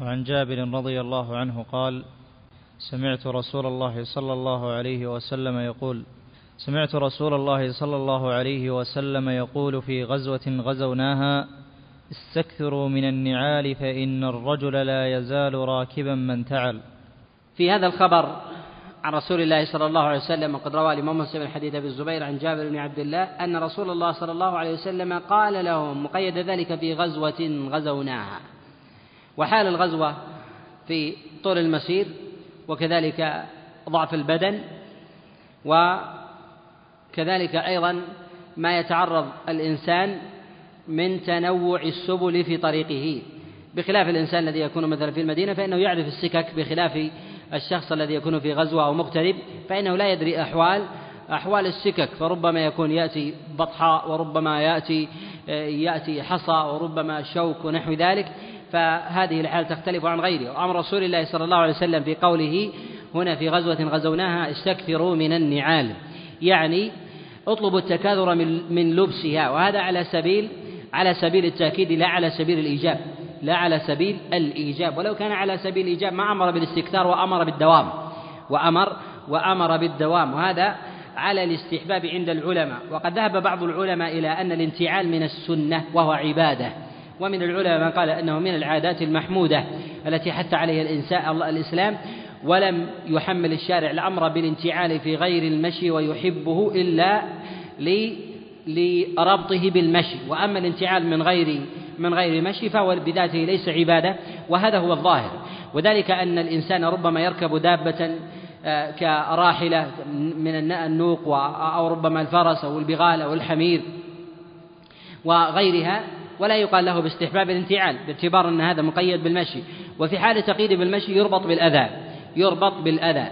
وعن جابر رضي الله عنه قال سمعت رسول الله صلى الله عليه وسلم يقول سمعت رسول الله صلى الله عليه وسلم يقول في غزوة غزوناها استكثروا من النعال فإن الرجل لا يزال راكبا من تعل. في هذا الخبر عن رسول الله صلى الله عليه وسلم وقد روى الإمام مسلم حديث أبي الزبير عن جابر بن عبد الله أن رسول الله صلى الله عليه وسلم قال لهم مقيد ذلك في غزوة غزوناها. وحال الغزوة في طول المسير وكذلك ضعف البدن وكذلك أيضا ما يتعرض الإنسان من تنوع السبل في طريقه. بخلاف الإنسان الذي يكون مثلا في المدينة فإنه يعرف السكك بخلاف الشخص الذي يكون في غزوة أو مغترب فإنه لا يدري أحوال أحوال السكك. فربما يكون يأتي بطحاء وربما يأتي يأتي حصى وربما شوك ونحو ذلك. فهذه الحال تختلف عن غيره. وأمر رسول الله صلى الله عليه وسلم في قوله هنا في غزوة غزوناها استكثروا من النعال. يعني اطلبوا التكاثر من من لبسها. وهذا على سبيل على سبيل التأكيد لا على سبيل الإيجاب. لا على سبيل الإيجاب. ولو كان على سبيل الإيجاب ما أمر بالاستكثار وأمر بالدوام. وأمر وأمر بالدوام. وهذا على الاستحباب عند العلماء. وقد ذهب بعض العلماء إلى أن الانتعال من السنة وهو عبادة. ومن العلماء من قال أنه من العادات المحمودة التي حث عليها الإنسان الإسلام ولم يحمل الشارع الأمر بالانتعال في غير المشي ويحبه إلا لربطه بالمشي. وأما الانتعال من غير من غير مشي فهو بذاته ليس عبادة وهذا هو الظاهر. وذلك أن الإنسان ربما يركب دابة آه، كراحلة من النوق أو ربما الفرس أو البغال أو الحمير وغيرها ولا يقال له باستحباب الانتعال باعتبار أن هذا مقيد بالمشي. وفي حال تقييد بالمشي يربط بالأذى يربط بالأذى.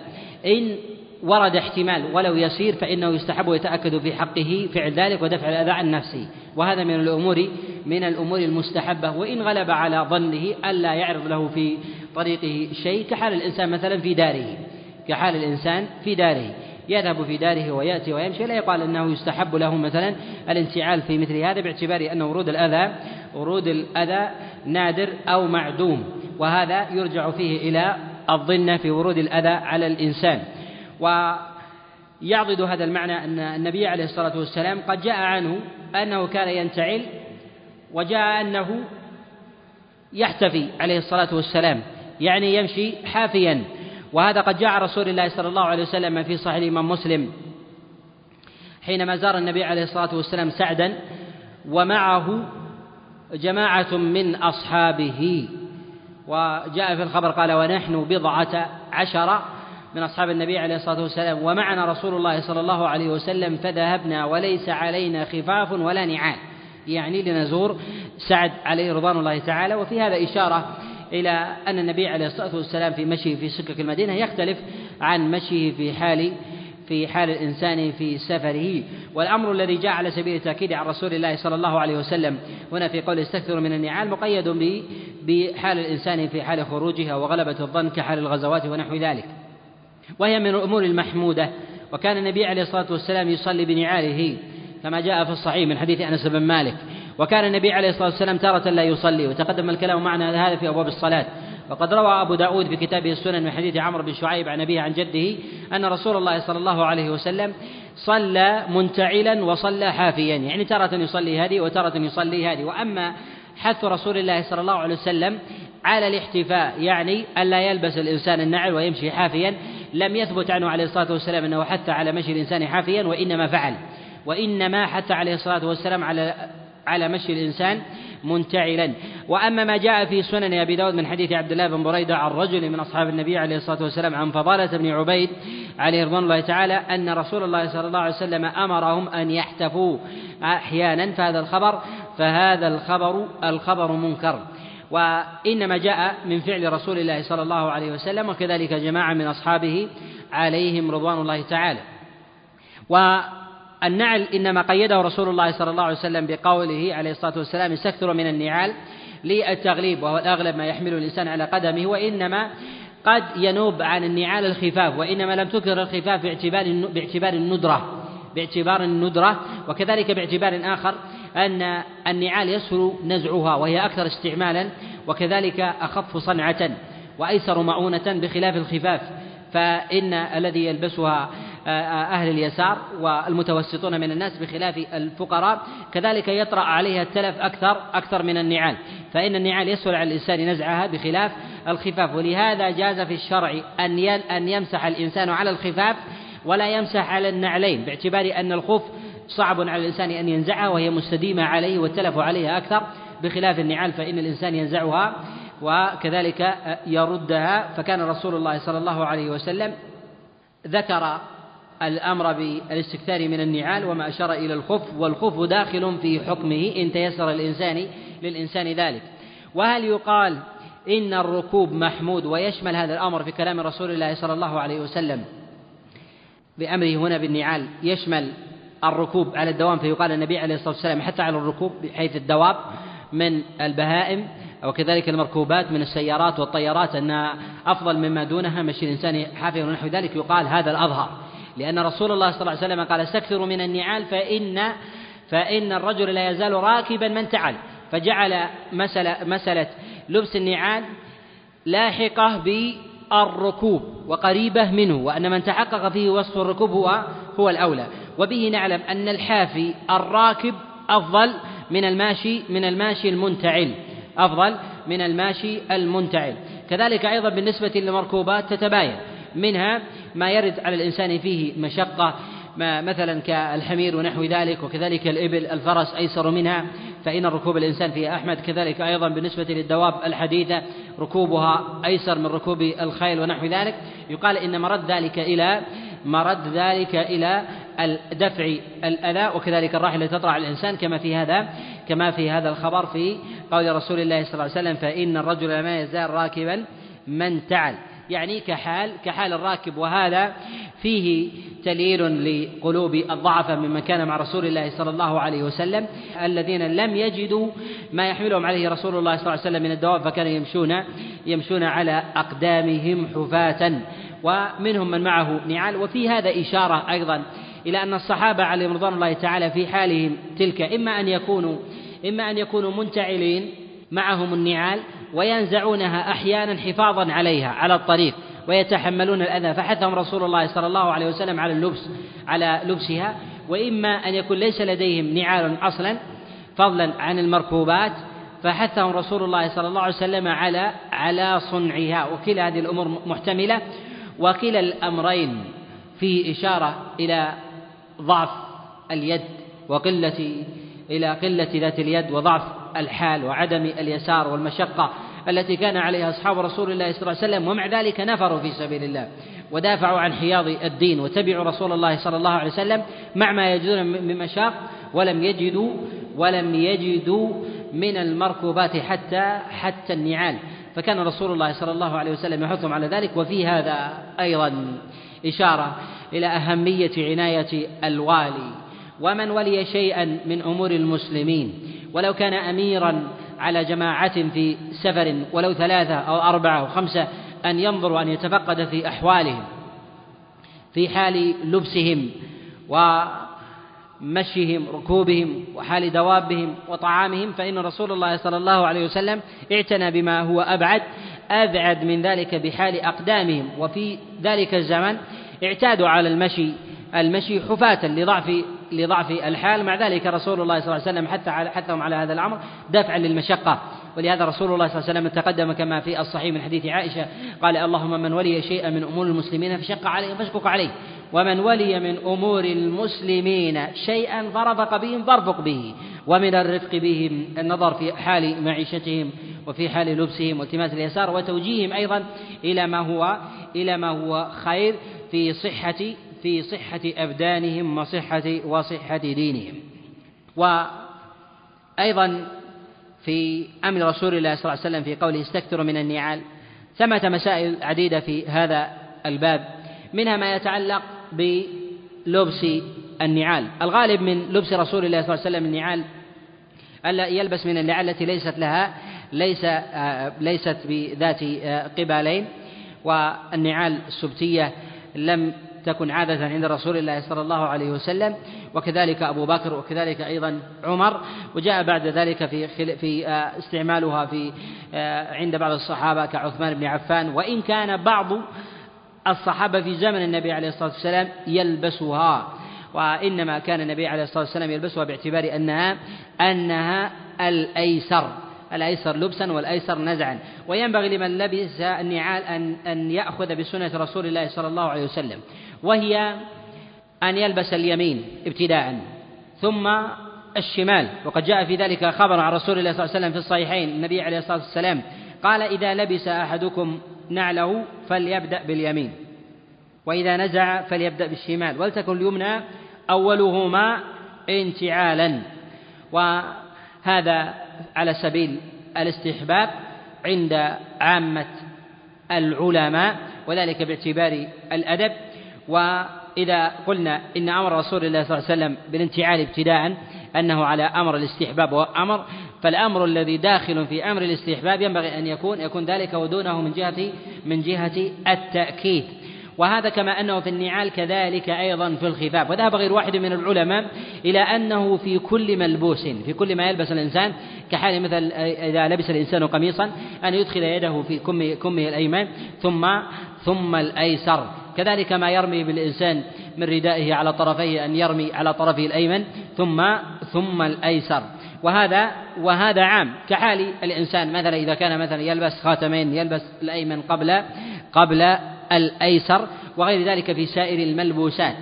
إن ورد احتمال ولو يسير فإنه يستحب ويتأكد في حقه فعل ذلك ودفع الأذى عن نفسه. وهذا من الأمور من الأمور المستحبة. وإن غلب على ظنه ألا يعرض له في طريقه شيء كحال الإنسان مثلا في داره. كحال الإنسان في داره. يذهب في داره ويأتي ويمشي لا يقال أنه يستحب له مثلا الانتعال في مثل هذا باعتبار أن ورود الأذى ورود الأذى نادر أو معدوم وهذا يرجع فيه إلى الظن في ورود الأذى على الإنسان. ويعضد هذا المعنى أن النبي عليه الصلاة والسلام قد جاء عنه أنه كان ينتعل وجاء أنه يحتفي عليه الصلاة والسلام يعني يمشي حافيا. وهذا قد جاء رسول الله صلى الله عليه وسلم في صحيح الإمام مسلم حينما زار النبي عليه الصلاة والسلام سعدا ومعه جماعة من أصحابه. وجاء في الخبر قال ونحن بضعة عشر من أصحاب النبي عليه الصلاة والسلام ومعنا رسول الله صلى الله عليه وسلم فذهبنا وليس علينا خفاف ولا نعال. يعني لنزور سعد عليه رضوان الله تعالى. وفي هذا إشارة إلى أن النبي عليه الصلاة والسلام في مشيه في سكك المدينة يختلف عن مشيه في حال في حال الإنسان في سفره. والأمر الذي جاء على سبيل التأكيد عن رسول الله صلى الله عليه وسلم. هنا في قول استكثروا من النعال مقيد بحال الإنسان في حال خروجها وغلبة الظن كحال الغزوات ونحو ذلك. وهي من الأمور المحمودة. وكان النبي عليه الصلاة والسلام يصلي بنعاله كما جاء في الصحيح من حديث أنس بن مالك. وكان النبي عليه الصلاة والسلام تارة لا يصلي وتقدم الكلام معنا هذا في أبواب الصلاة. وقد روى أبو داود في كتابه السنن من حديث عمرو بن شعيب عن أبيه عن جده أن رسول الله صلى الله عليه وسلم صلى منتعلا وصلى حافيا. يعني تارة يصلي هذه وتارة يصلي هذه. وأما حث رسول الله صلى الله عليه وسلم على الاحتفاء يعني ألا يلبس الإنسان النعل ويمشي حافيا لم يثبت عنه عليه الصلاة والسلام أنه حث على مشي الإنسان حافيا وإنما فعل. وإنما حث عليه الصلاة والسلام على على مشي الإنسان منتعلا. وأما ما جاء في سنن أبي داود من حديث عبد الله بن بريدة عن رجل من أصحاب النبي عليه الصلاة والسلام عن فضالة بن عبيد عليه رضوان الله تعالى أن رسول الله صلى الله عليه وسلم أمرهم أن يحتفوا أحيانا فهذا الخبر فهذا الخبر الخبر منكر. وإنما جاء من فعل رسول الله صلى الله عليه وسلم وكذلك جماعة من أصحابه عليهم رضوان الله تعالى. والنعل إنما قيده رسول الله صلى الله عليه وسلم بقوله عليه الصلاة والسلام استكثروا من النعال للتغليب وهو الأغلب ما يحمل الإنسان على قدمه وإنما قد ينوب عن النعال الخفاف وإنما لم تكر الخفاف باعتبار باعتبار الندرة باعتبار الندرة وكذلك باعتبار آخر أن النعال يسهل نزعها وهي أكثر استعمالا وكذلك أخف صنعة وأيسر مؤونة بخلاف الخفاف فإن الذي يلبسها أهل اليسار والمتوسطون من الناس بخلاف الفقراء. كذلك يطرأ عليها التلف أكثر أكثر من النعال. فإن النعال يسهل على الإنسان نزعها بخلاف الخفاف. ولهذا جاز في الشرع أن أن يمسح الإنسان على الخفاف ولا يمسح على النعلين باعتبار أن الخف صعب على الإنسان أن ينزعها وهي مستديمة عليه والتلف عليها أكثر بخلاف النعال فإن الإنسان ينزعها وكذلك يردها. فكان رسول الله صلى الله عليه وسلم ذكر الأمر بالاستكثار من النعال وما أشار إلى الخف والخف داخل في حكمه إن تيسر الإنسان للإنسان ذلك. وهل يقال إن الركوب محمود ويشمل هذا الأمر في كلام رسول الله صلى الله عليه وسلم بأمره هنا بالنعال يشمل الركوب على الدوام؟ فيقال النبي عليه الصلاة والسلام حتى على الركوب بحيث الدواب من البهائم وكذلك المركوبات من السيارات والطيارات أنها أفضل مما دونها مشي الإنسان حافظ ونحو ذلك يقال هذا الأظهر. لأن رسول الله صلى الله عليه وسلم قال استكثروا من النعال فإن فإن الرجل لا يزال راكبا من تعل فجعل مسألة, مسألة لبس النعال لاحقة بالركوب وقريبة منه وأن من تحقق فيه وصف الركوب هو هو الأولى. وبه نعلم أن الحافي الراكب أفضل من الماشي من الماشي المنتعل. أفضل من الماشي المنتعل. كذلك أيضا بالنسبة للمركوبات تتباين. منها ما يرد على الإنسان فيه مشقة ما مثلا كالحمير ونحو ذلك وكذلك الإبل الفرس أيسر منها فإن ركوب الإنسان فيها أحمد كذلك أيضا بالنسبة للدواب الحديثة ركوبها أيسر من ركوب الخيل ونحو ذلك. يقال إن مرد ذلك إلى مرد ذلك إلى دفع الأذى وكذلك الراحلة تطرع الإنسان كما في هذا كما في هذا الخبر في قول رسول الله صلى الله عليه وسلم فإن الرجل ما يزال راكبا من تعل. يعني كحال كحال الراكب وهذا فيه تليل لقلوب الضعفة ممن كان مع رسول الله صلى الله عليه وسلم. الذين لم يجدوا ما يحملهم عليه رسول الله صلى الله عليه وسلم من الدواب فكانوا يمشون يمشون على أقدامهم حفاة. ومنهم من معه نعال. وفي هذا إشارة أيضا إلى أن الصحابة عليهم رضوان الله تعالى في حالهم تلك. إما أن يكونوا إما أن يكونوا منتعلين معهم النعال وينزعونها أحيانا حفاظا عليها على الطريق ويتحملون الأذى. فحثهم رسول الله صلى الله عليه وسلم على اللبس على لبسها. وإما أن يكون ليس لديهم نعال أصلا فضلا عن المركوبات. فحثهم رسول الله صلى الله عليه وسلم على على صنعها. وكلا هذه الأمور محتملة. وكلا الأمرين فيه إشارة إلى ضعف اليد وقلة إلى قلة ذات اليد وضعف الحال وعدم اليسار والمشقة التي كان عليها أصحاب رسول الله صلى الله عليه وسلم ومع ذلك نفروا في سبيل الله ودافعوا عن حياض الدين وتبعوا رسول الله صلى الله عليه وسلم مع ما يجدون من مشاق ولم يجدوا ولم يجدوا من المركوبات حتى حتى النعال. فكان رسول الله صلى الله عليه وسلم يحثهم على ذلك وفي هذا أيضا إشارة إلى أهمية عناية الوالي. ومن ولي شيئا من أمور المسلمين ولو كان أميرا على جماعة في سفر ولو ثلاثة أو أربعة أو خمسة أن ينظر وأن يتفقد في أحوالهم في حال لبسهم ومشيهم ركوبهم وحال دوابهم وطعامهم فإن رسول الله صلى الله عليه وسلم اعتنى بما هو أبعد أبعد من ذلك بحال أقدامهم. وفي ذلك الزمن اعتادوا على المشي المشي حفاة لضعف لضعف الحال. مع ذلك رسول الله صلى الله عليه وسلم حتى حثهم على هذا الأمر دفعا للمشقة. ولهذا رسول الله صلى الله عليه وسلم تقدم كما في الصحيح من حديث عائشة قال اللهم من ولي شيئا من أمور المسلمين فشق عليه فاشقق عليه. ومن ولي من أمور المسلمين شيئا فرفق بهم فارفق به. ومن الرفق بهم النظر في حال معيشتهم وفي حال لبسهم والتماس اليسار وتوجيههم أيضا إلى ما هو إلى ما هو خير في صحة في صحة أبدانهم وصحة وصحة دينهم. وأيضا في أمر رسول الله صلى الله عليه وسلم في قوله استكثروا من النعال ثمة مسائل عديدة في هذا الباب. منها ما يتعلق بلبس النعال. الغالب من لبس رسول الله صلى الله عليه وسلم النعال ألا يلبس من النعال التي ليست لها ليس آه، ليست بذات آه، قبالين. والنعال السبتية لم تكن عادة عند رسول الله صلى الله عليه وسلم وكذلك أبو بكر وكذلك أيضا عمر وجاء بعد ذلك في في آه، استعمالها في آه، عند بعض الصحابة كعثمان بن عفان. وإن كان بعض الصحابة في زمن النبي عليه الصلاة والسلام يلبسها وإنما كان النبي عليه الصلاة والسلام يلبسها باعتبار أنها أنها الأيسر. الأيسر لبسا والأيسر نزعا. وينبغي لمن لبس النعال أن أن يأخذ بسنة رسول الله صلى الله عليه وسلم وهي أن يلبس اليمين ابتداء ثم الشمال. وقد جاء في ذلك خبر عن رسول الله صلى الله عليه وسلم في الصحيحين. النبي عليه الصلاة والسلام قال إذا لبس أحدكم نعله فليبدأ باليمين وإذا نزع فليبدأ بالشمال. ولتكن اليمنى أولهما انتعالا. وهذا على سبيل الاستحباب عند عامة العلماء وذلك باعتبار الأدب. وإذا قلنا إن أمر رسول الله صلى الله عليه وسلم بالانتعال ابتداء أنه على أمر الاستحباب وأمر فالأمر الذي داخل في أمر الاستحباب ينبغي أن يكون يكون ذلك ودونه من جهة من جهة التأكيد. وهذا كما أنه في النعال كذلك أيضا في الخفاف. وذهب غير واحد من العلماء إلى أنه في كل ملبوس في كل ما يلبس الإنسان كحال مثل إذا لبس الإنسان قميصا أن يدخل يده في كم كمه الأيمن ثم ثم الأيسر. كذلك ما يرمي بالإنسان من ردائه على طرفيه أن يرمي على طرفه الأيمن ثم ثم الأيسر. وهذا وهذا عام. كحال الإنسان مثلا إذا كان مثلا يلبس خاتمين يلبس الأيمن قبل قبل الأيسر وغير ذلك في سائر الملبوسات.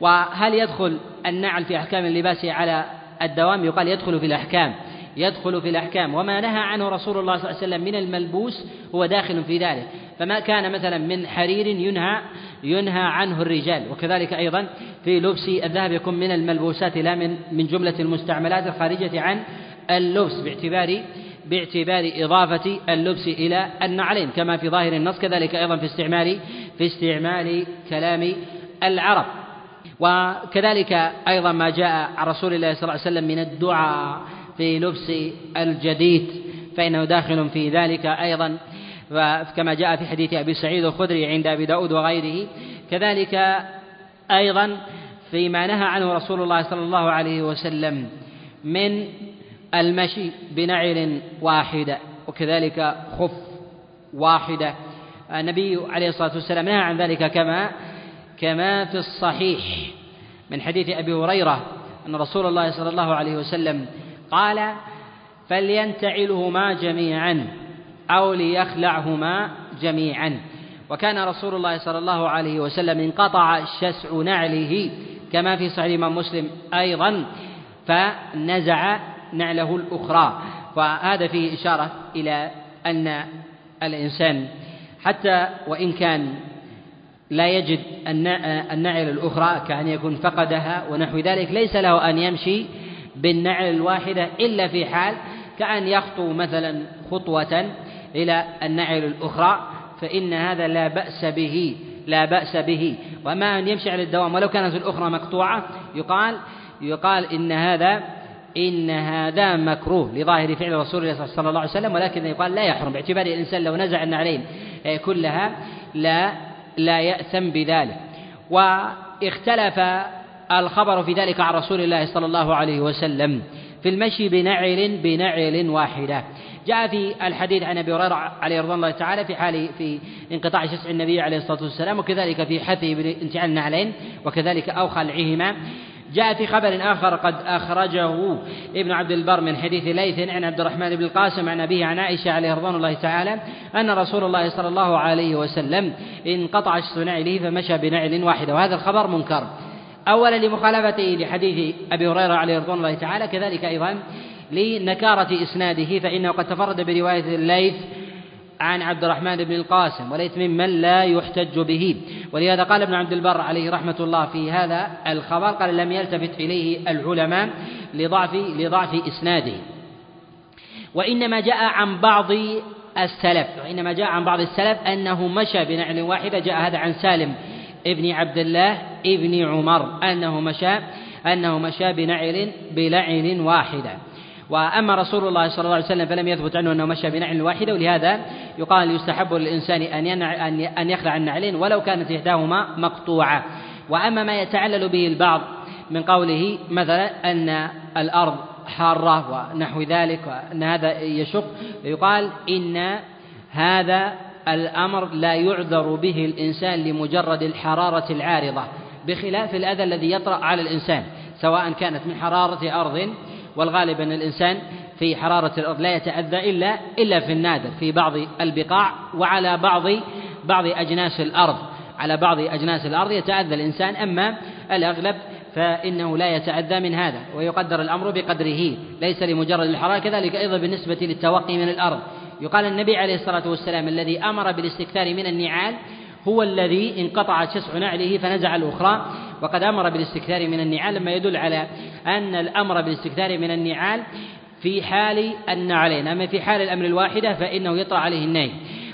وهل يدخل النعل في أحكام اللباس على الدوام؟ يقال يدخل في الأحكام يدخل في الأحكام. وما نهى عنه رسول الله صلى الله عليه وسلم من الملبوس هو داخل في ذلك. فما كان مثلا من حرير ينهى ينهى عنه الرجال. وكذلك أيضا في لبس الذهب يكون من الملبوسات لا من من جملة المستعملات الخارجة عن اللبس باعتبار باعتبار إضافة اللبس إلى النعلين كما في ظاهر النص كذلك أيضا في استعمال في استعمال كلام العرب. وكذلك أيضا ما جاء عن رسول الله صلى الله عليه وسلم من الدعاء في لبس الجديد فإنه داخل في ذلك أيضا. كما جاء في حديث أبي سعيد الخدري عند أبي داود وغيره. كذلك أيضا فيما نهى عنه رسول الله صلى الله عليه وسلم من المشي بنعل واحدة وكذلك خف واحدة. النبي عليه الصلاة والسلام نهى عن ذلك كما كما في الصحيح من حديث أبي هريرة أن رسول الله صلى الله عليه وسلم قال فلينتعلهما جميعا أو ليخلعهما جميعا. وكان رسول الله صلى الله عليه وسلم انقطع شسع نعله كما في صحيح الإمام مسلم أيضا فنزع نعله الأخرى. وهذا فيه إشارة إلى أن الإنسان حتى وإن كان لا يجد النعل الأخرى كأن يكون فقدها ونحو ذلك ليس له أن يمشي بالنعل الواحدة إلا في حال كأن يخطو مثلا خطوة إلى النعل الأخرى فإن هذا لا بأس به لا بأس به. وما أن يمشي على الدوام ولو كانت الأخرى مقطوعة يقال يقال إن هذا إن هذا مكروه لظاهر فعل رسول الله صلى الله عليه وسلم ولكن يقال لا يحرم. باعتبار الإنسان لو نزع النعلين كلها لا لا يأثم بذلك. واختلف الخبر في ذلك عن رسول الله صلى الله عليه وسلم في المشي بنعل بنعل واحدة. جاء في الحديث عن أبي هريرة عليه رضوان الله تعالى في حال في انقطاع شسع النبي عليه الصلاة والسلام وكذلك في حثه بانتعال النعلين وكذلك أو خلعهما جاء في خبر آخر قد أخرجه ابن عبد البر من حديث ليث عن عبد الرحمن بن القاسم عن أبيه عن عائشة عليه رضوان الله تعالى أن رسول الله صلى الله عليه وسلم انقطع نعله فمشى بنعل واحدة وهذا الخبر منكر. أولا لمخالفته لحديث أبي هريرة عليه رضوان الله تعالى كذلك أيضا لنكارة إسناده فإنه قد تفرد برواية الليث عن عبد الرحمن بن القاسم وليس ممن لا يحتج به. ولهذا قال ابن عبد البر عليه رحمة الله في هذا الخبر قال لم يلتفت إليه العلماء لضعف لضعف إسناده. وإنما جاء عن بعض السلف وإنما جاء عن بعض السلف أنه مشى بنعل واحدة جاء هذا عن سالم ابن عبد الله ابن عمر أنه مشى أنه مشى بنعل بلعن واحدة. وأما رسول الله صلى الله عليه وسلم فلم يثبت عنه أنه مشى بنعل واحدة ولهذا يقال يستحب للإنسان أن أن يخلع النعلين ولو كانت إحداهما مقطوعة. وأما ما يتعلل به البعض من قوله مثلا أن الأرض حارة ونحو ذلك وأن هذا يشق يقال إن هذا الأمر لا يعذر به الإنسان لمجرد الحرارة العارضة بخلاف الأذى الذي يطرأ على الإنسان سواء كانت من حرارة أرض والغالب أن الإنسان في حرارة الأرض لا يتأذى إلا إلا في النادر في بعض البقاع وعلى بعض بعض أجناس الأرض. على بعض أجناس الأرض يتأذى الإنسان أما الأغلب فإنه لا يتأذى من هذا ويقدر الأمر بقدره. ليس لمجرد الحرارة كذلك أيضا بالنسبة للتوقي من الأرض. يقال النبي عليه الصلاة والسلام الذي أمر بالاستكثار من النعال هو الذي انقطعت شسع نعله فنزع الأخرى. وقد أمر بالاستكثار من النعال لما يدل على أن الأمر بالاستكثار من النعال في حال النعلين. أما في حال الأمر الواحدة فإنه يطرأ عليه النهي.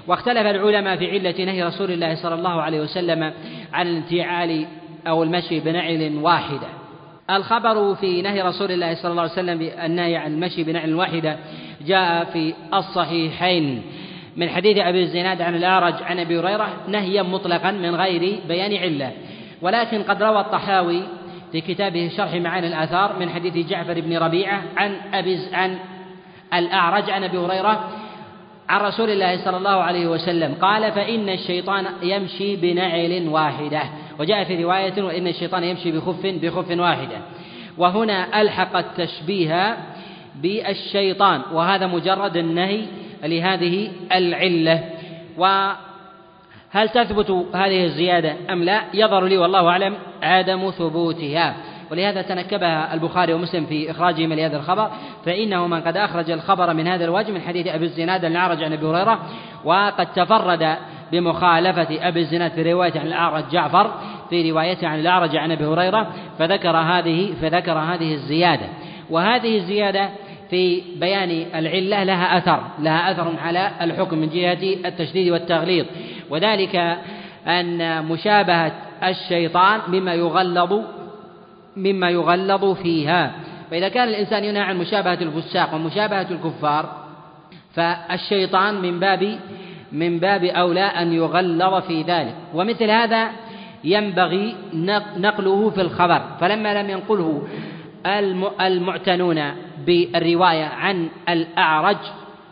واختلف العلماء في علة نهي رسول الله صلى الله عليه وسلم عن الانتعال أو المشي بنعل واحدة. الخبر في نهي رسول الله صلى الله عليه وسلم بالنهي عن المشي بنعل واحدة جاء في الصحيحين. من حديث أبي الزناد عن الأعرج عن أبي هريرة نهيا مطلقا من غير بيان علة. ولكن قد روى الطحاوي في كتابه شرح معاني الآثار من حديث جعفر بن ربيعة عن أبي عن الأعرج عن أبي هريرة عن رسول الله صلى الله عليه وسلم قال فإن الشيطان يمشي بنعل واحدة وجاء في رواية وإن الشيطان يمشي بخف بخف واحدة وهنا ألحق التشبيه بالشيطان وهذا مجرد النهي لهذه العلة وهل تثبت هذه الزيادة أم لا؟ يظهر لي والله أعلم عدم ثبوتها. ولهذا تنكبها البخاري ومسلم في إخراجهما لهذا الخبر. فإنه من قد أخرج الخبر من هذا الوجه من حديث أبي الزناد الأعرج عن أبي هريرة وقد تفرد بمخالفة أبي الزناد في رواية عن الأعرج جعفر في روايته عن الأعرج عن أبي هريرة فذكر هذه فذكر هذه الزيادة. وهذه الزيادة في بيان العلة لها أثر لها أثر على الحكم من جهة التشديد والتغليظ. وذلك أن مشابهة الشيطان مما يغلظ مما يغلظ فيها. فإذا كان الإنسان ينهى عن مشابهة الفساق ومشابهة الكفار فالشيطان من باب من باب أولى أن يغلظ في ذلك. ومثل هذا ينبغي نقله في الخبر. فلما لم ينقله المعتنون بالرواية عن الأعرج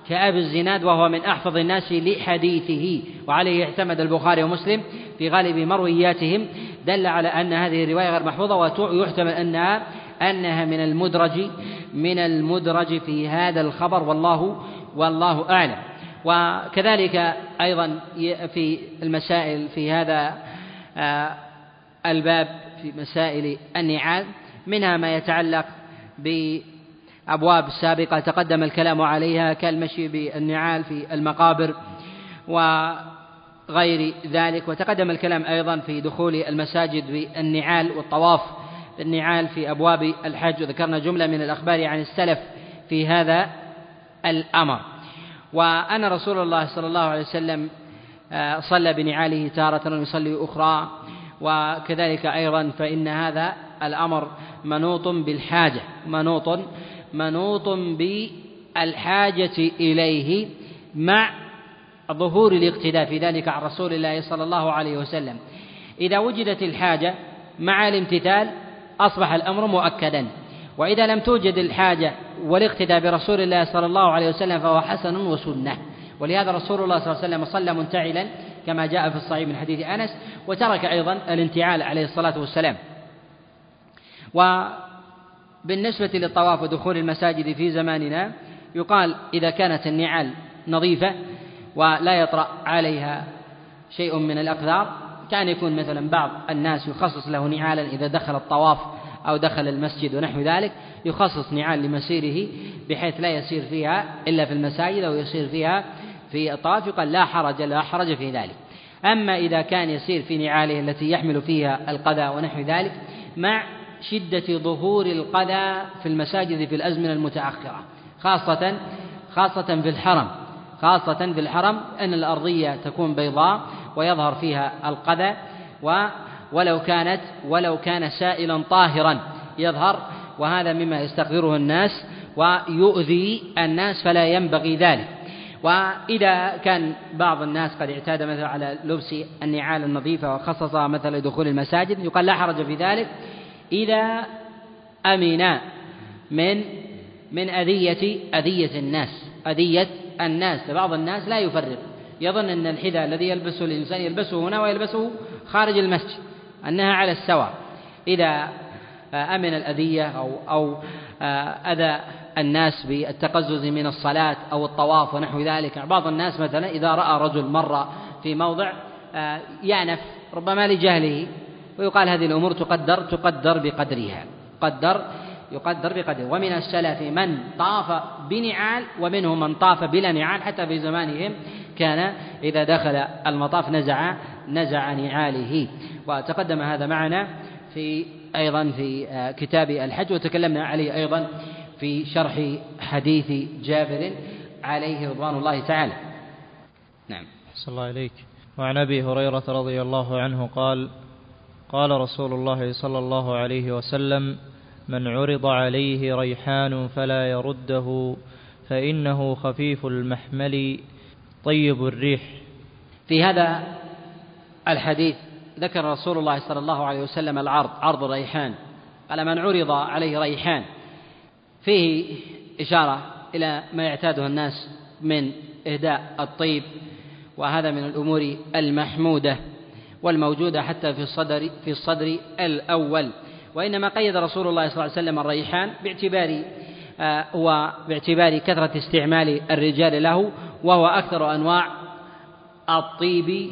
كأبي الزناد وهو من أحفظ الناس لحديثه وعليه اعتمد البخاري ومسلم في غالب مروياتهم دل على أن هذه الرواية غير محفوظة ويحتمل أنها أنها من المدرج من المدرج في هذا الخبر والله والله أعلم. وكذلك أيضا في المسائل في هذا آه، الباب في مسائل النعال منها ما يتعلق بأبواب سابقة تقدم الكلام عليها كالمشي بالنعال في المقابر وغير ذلك وتقدم الكلام أيضا في دخول المساجد بالنعال والطواف بالنعال في أبواب الحج. وذكرنا جملة من الأخبار عن السلف في هذا الأمر. وأن رسول الله صلى الله عليه وسلم آه، صلى بنعاله تارة ويصلي أخرى. وكذلك أيضا فإن هذا الأمر منوط بالحاجة منوط منوط بالحاجة إليه مع ظهور الاقتداء في ذلك عن رسول الله صلى الله عليه وسلم. إذا وجدت الحاجة مع الامتثال أصبح الأمر مؤكدا. وإذا لم توجد الحاجة والاقتداء برسول الله صلى الله عليه وسلم فهو حسن وسنة. ولهذا رسول الله صلى الله عليه وسلم صلى منتعلا كما جاء في الصحيح من حديث أنس وترك أيضا الانتعال عليه الصلاة والسلام. وبالنسبة للطواف ودخول المساجد في زماننا يقال إذا كانت النعال نظيفة ولا يطرأ عليها شيء من الأقدار كان يكون مثلا بعض الناس يخصص له نعالا إذا دخل الطواف أو دخل المسجد ونحو ذلك يخصص نعال لمسيره بحيث لا يسير فيها إلا في المساجد أو يسير فيها في الطواف يقال لا حرج لا حرج في ذلك. أما إذا كان يسير في نعاله التي يحمل فيها القذى ونحو ذلك مع شدة ظهور القذى في المساجد في الأزمنة المتأخرة خاصة خاصة في الحرم خاصة في الحرم أن الأرضية تكون بيضاء ويظهر فيها القذى ولو كانت ولو كان سائلا طاهرا يظهر وهذا مما يستقذره الناس ويؤذي الناس فلا ينبغي ذلك. وإذا كان بعض الناس قد اعتاد مثلا على لبس النعال النظيفة وخصصها مثلا لدخول المساجد يقال لا حرج في ذلك إذا أمن من من أذية أذية الناس أذية الناس بعض الناس لا يفرق. يظن أن الحذاء الذي يلبسه الإنسان يلبسه هنا ويلبسه خارج المسجد أنها على السواء. إذا أمن الأذية أو أو أذى الناس بالتقزز من الصلاة أو الطواف ونحو ذلك بعض الناس مثلا إذا رأى رجل مر في موضع يأنف ربما لجهله. ويقال هذه الأمور تقدر تقدر بقدرها. قدر يقدر بقدره ومن السلف من طاف بنعال ومنهم من طاف بلا نعال حتى في زمانهم كان إذا دخل المطاف نزع نزع نعاله. وتقدم هذا معنا في أيضا في كتاب الحج وتكلمنا عليه أيضا في شرح حديث جابر عليه رضوان الله تعالى. نعم. صلى الله عليك وعن أبي هريرة رضي الله عنه قال قال رسول الله صلى الله عليه وسلم من عرض عليه ريحان فلا يرده فإنه خفيف المحمل طيب الريح. في هذا الحديث ذكر رسول الله صلى الله عليه وسلم العرض عرض الريحان. قال من عرض عليه ريحان. فيه إشارة إلى ما يعتاده الناس من إهداء الطيب وهذا من الأمور المحمودة. والموجودة حتى في الصدر في الصدر الأول. وإنما قيد رسول الله صلى الله عليه وسلم الريحان باعتبار آه، وباعتبار كثرة استعمال الرجال له وهو أكثر أنواع الطيب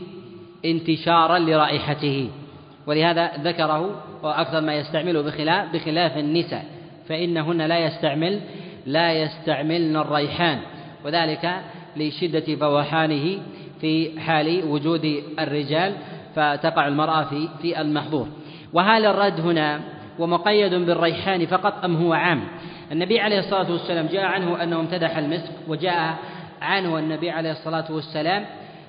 انتشارا لرائحته. ولهذا ذكره وأكثر ما يستعمله بخلاف بخلاف النساء. فإنهن لا يستعمل لا يستعملن الريحان. وذلك لشدة فوحانه في حال وجود الرجال. فتقع المرأة في في المحظور وهل الرد هنا ومقيد بالريحان فقط أم هو عام؟ النبي عليه الصلاة والسلام جاء عنه أنه امتدح المسك وجاء عنه النبي عليه الصلاة والسلام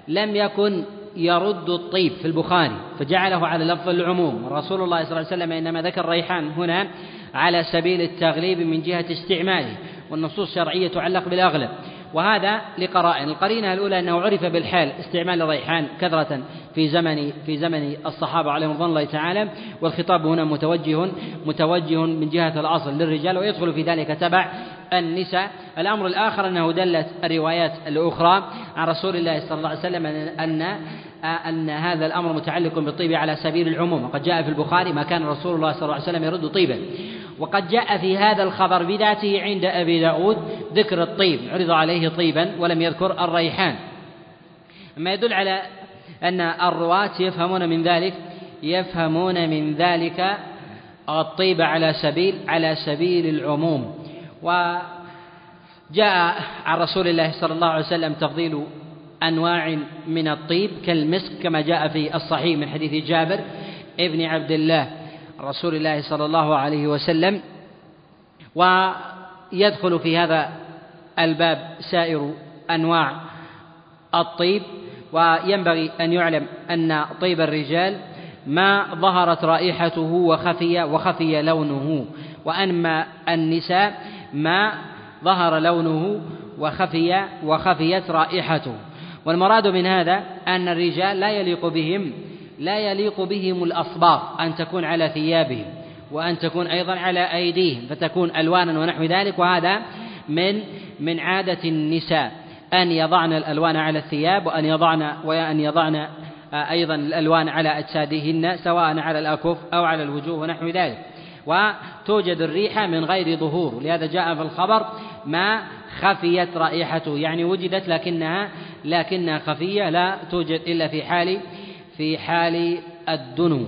لم يكن يرد الطيب في البخاري فجعله على لفظ العموم. رسول الله صلى الله عليه وسلم إنما ذكر الريحان هنا على سبيل التغليب من جهة استعماله والنصوص الشرعية تعلق بالأغلب. وهذا لقرائن. القرينة الأولى أنه عرف بالحال استعمال الريحان كثرة في زمن في زمن الصحابة عليهم رضوان الله تعالى. والخطاب هنا متوجه متوجه من جهة الأصل للرجال ويدخل في ذلك تبع النساء. الأمر الآخر أنه دلت الروايات الأخرى عن رسول الله صلى الله عليه وسلم أن أن هذا الأمر متعلق بالطيب على سبيل العموم. وقد جاء في البخاري ما كان رسول الله صلى الله عليه وسلم يرد طيبا. وقد جاء في هذا الخبر بذاته عند أبي داود ذكر الطيب عرض عليه طيبا ولم يذكر الريحان. ما يدل على أن الرواة يفهمون من ذلك يفهمون من ذلك الطيب على سبيل على سبيل العموم. وجاء عن رسول الله صلى الله عليه وسلم تفضيل أنواع من الطيب كالمسك كما جاء في الصحيح من حديث جابر ابن عبد الله. رسول الله صلى الله عليه وسلم ويدخل في هذا الباب سائر أنواع الطيب وينبغي أن يعلم أن طيب الرجال ما ظهرت رائحته وخفي وخفي لونه وأما النساء ما ظهر لونه وخفي وخفيت رائحته. والمراد من هذا أن الرجال لا يليق بهم لا يليق بهم الأصباغ أن تكون على ثيابهم وأن تكون أيضا على أيديهم فتكون ألوانا ونحو ذلك وهذا من من عادة النساء أن يضعن الألوان على الثياب وأن يضعن وأن يضعن آه، أيضا الألوان على أجسادهن سواء على الأكف أو على الوجوه ونحو ذلك. وتوجد الريحة من غير ظهور لهذا جاء في الخبر ما خفيت رائحته يعني وجدت لكنها لكنها خفية لا توجد إلا في حال في حال الدنو.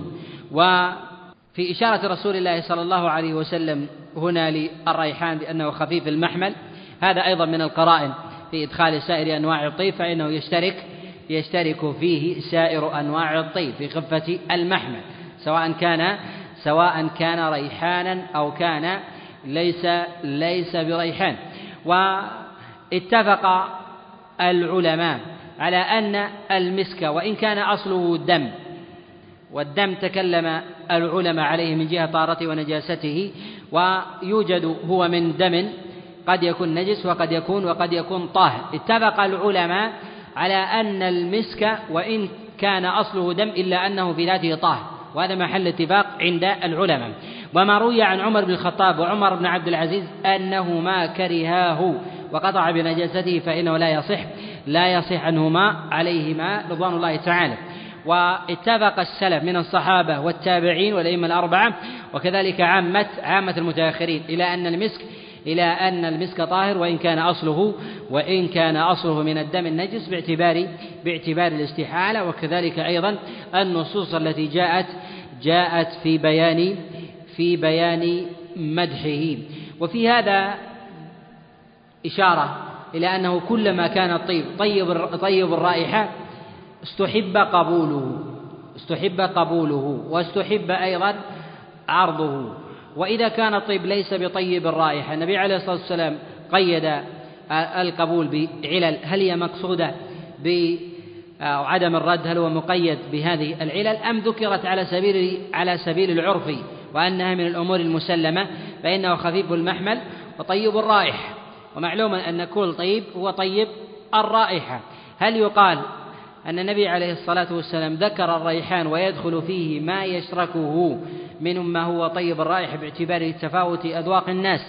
وفي إشارة رسول الله صلى الله عليه وسلم هنا للريحان بأنه خفيف المحمل هذا أيضا من القرائن في إدخال سائر أنواع الطيب فإنه يشترك يشترك فيه سائر أنواع الطيب في خفة المحمل سواء كان سواء كان ريحانا أو كان ليس ليس بريحان. واتفق العلماء على أن المسك وإن كان أصله دم والدم تكلم العلماء عليه من جهة طهارته ونجاسته ويوجد هو من دم قد يكون نجس وقد يكون وقد يكون طاهر. اتفق العلماء على أن المسك وإن كان أصله دم إلا أنه في ذاته طاهر. وهذا محل اتفاق عند العلماء. وما روي عن عمر بن الخطاب وعمر بن عبد العزيز أنهما كرهاه وقطع بنجاسته فإنه لا يصح. لا يصح عنهما عليهما رضوان الله تعالى. واتفق السلف من الصحابة والتابعين والأئمة الأربعة وكذلك عامة عامة المتأخرين إلى أن المسك إلى أن المسك طاهر وإن كان أصله وإن كان أصله من الدم النجس باعتبار باعتبار الاستحالة. وكذلك أيضا النصوص التي جاءت جاءت في بيان في بيان مدحه. وفي هذا إشارة إلى أنه كلما كان الطيب طيب طيب الرائحة استحب قبوله استحب قبوله واستحب أيضا عرضه. وإذا كان الطيب ليس بطيب الرائحة النبي عليه الصلاة والسلام قيد القبول بعلل. هل هي مقصودة أو عدم الرد؟ هل هو مقيد بهذه العلل؟ أم ذكرت على سبيل على سبيل العرف وأنها من الأمور المسلمة فإنه خفيف المحمل وطيب الرائحة ومعلوم أن كل طيب هو طيب الرائحة. هل يقال أن النبي عليه الصلاة والسلام ذكر الريحان ويدخل فيه ما يشركه من ما هو طيب الرائحة باعتبار تفاوت أذواق الناس؟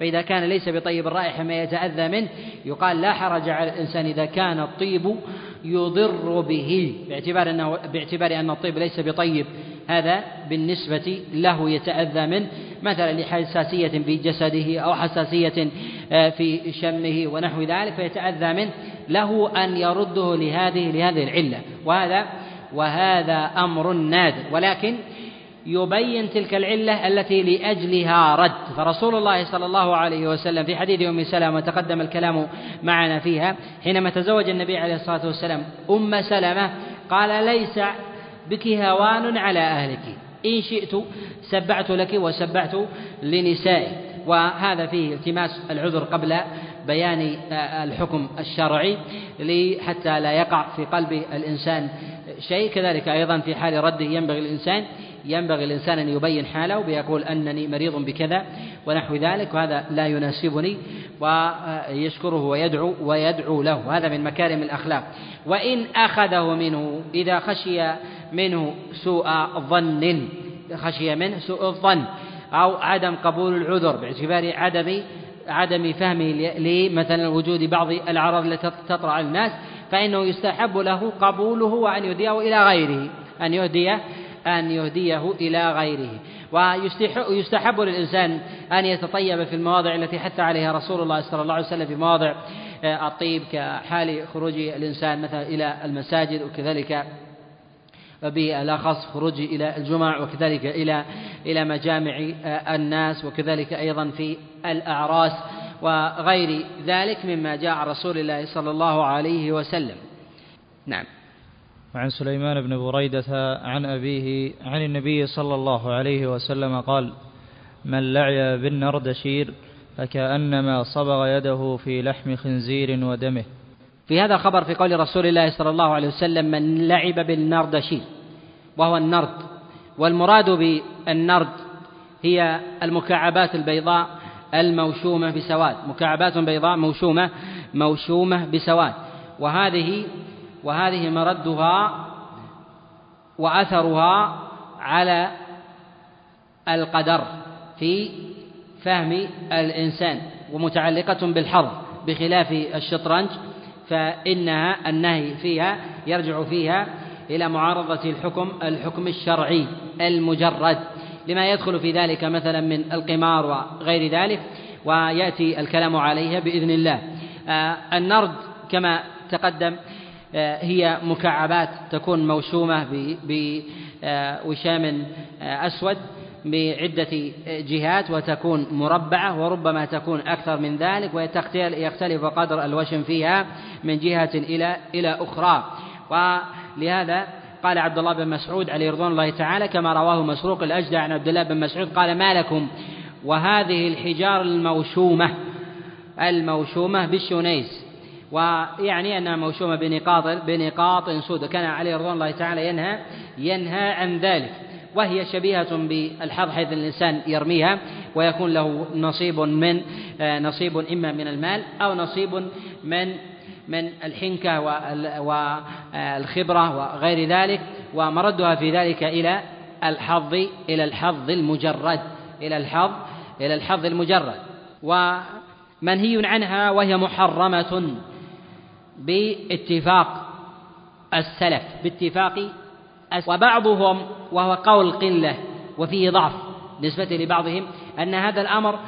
فإذا كان ليس بطيب الرائحة ما يتأذى منه. يقال لا حرج على الإنسان إذا كان الطيب يضر به باعتبار أنه باعتبار أن الطيب ليس بطيب. هذا بالنسبة له يتأذى منه. مثلا لحساسية في جسده أو حساسية آه، في شمه ونحو ذلك فيتأذى منه له أن يرده لهذه لهذه العلة. وهذا وهذا أمر نادر. ولكن يبين تلك العلة التي لأجلها رد. فرسول الله صلى الله عليه وسلم في حديث أم سلمة وتقدم الكلام معنا فيها حينما تزوج النبي عليه الصلاة والسلام أم سلمة قال ليس بك هوان على أهلك. إن شئت سبعت لك وسبعت لنسائي وهذا فيه التماس العذر قبل بيان الحكم الشرعي حتى لا يقع في قلب الإنسان شيء. كذلك أيضا في حال رده ينبغي الإنسان ينبغي الإنسان أن يبين حاله بيقول أنني مريض بكذا ونحو ذلك وهذا لا يناسبني ويشكره ويدعو ويدعو له. هذا من مكارم الأخلاق. وإن أخذه منه إذا خشي منه سوء ظن. خشي منه سوء الظن أو عدم قبول العذر باعتبار عدم عدم فهمه لمثلا وجود بعض الأعراض التي تطرأ الناس فإنه يستحب له قبوله وأن يهديه إلى غيره أن يهديه أن يهديه إلى غيره. ويستحب للإنسان أن يتطيب في المواضع التي حث عليها رسول الله صلى الله عليه وسلم في مواضع آه، الطيب كحال خروج الإنسان مثلا إلى المساجد وكذلك بالأخص خروج إلى الجمع وكذلك إلى إلى مجامع آه، الناس وكذلك أيضا في الأعراس وغير ذلك مما جاء عن رسول الله صلى الله عليه وسلم. نعم. وعن سليمان بن بريدة عن أبيه عن النبي صلى الله عليه وسلم قال من لعي بالنردشير فكأنما صبغ يده في لحم خنزير ودمه في هذا خبر في قول رسول الله صلى الله عليه وسلم من لعب بالنردشير وهو النرد. والمراد بالنرد هي المكعبات البيضاء الموشومة بسواد. مكعبات بيضاء موشومة موشومة بسواد. وهذه وهذه مردها وأثرها على القدر في فهم الإنسان ومتعلقة بالحظ بخلاف الشطرنج فإنها النهي فيها يرجع فيها إلى معارضة الحكم الحكم الشرعي المجرد. لما يدخل في ذلك مثلا من القمار وغير ذلك ويأتي الكلام عليها بإذن الله. آه، النرد كما تقدم آه، هي مكعبات تكون موشومة بوشام آه، أسود. بعدة جهات وتكون مربعة وربما تكون أكثر من ذلك ويختلف قدر الوشم فيها من جهة إلى إلى أخرى. ولهذا قال عبد الله بن مسعود عليه رضوان الله تعالى كما رواه مسروق الأجدع عن عبد الله بن مسعود قال ما لكم؟ وهذه الحجار الموشومة الموشومة بالشونيس. ويعني أنها موشومة بنقاط بنقاط سود كان عليه رضوان الله تعالى ينهى ينهى عن ذلك. وهي شبيهة بالحظ حيث الإنسان يرميها ويكون له نصيب من آه، نصيب إما من المال أو نصيب من من الحنكة والخبرة وغير ذلك. ومردها في ذلك إلى الحظ إلى الحظ المجرد إلى الحظ إلى الحظ المجرد. ومنهي عنها وهي محرمة باتفاق السلف باتفاق وبعضهم وهو قول قلة وفيه ضعف نسبة لبعضهم أن هذا الأمر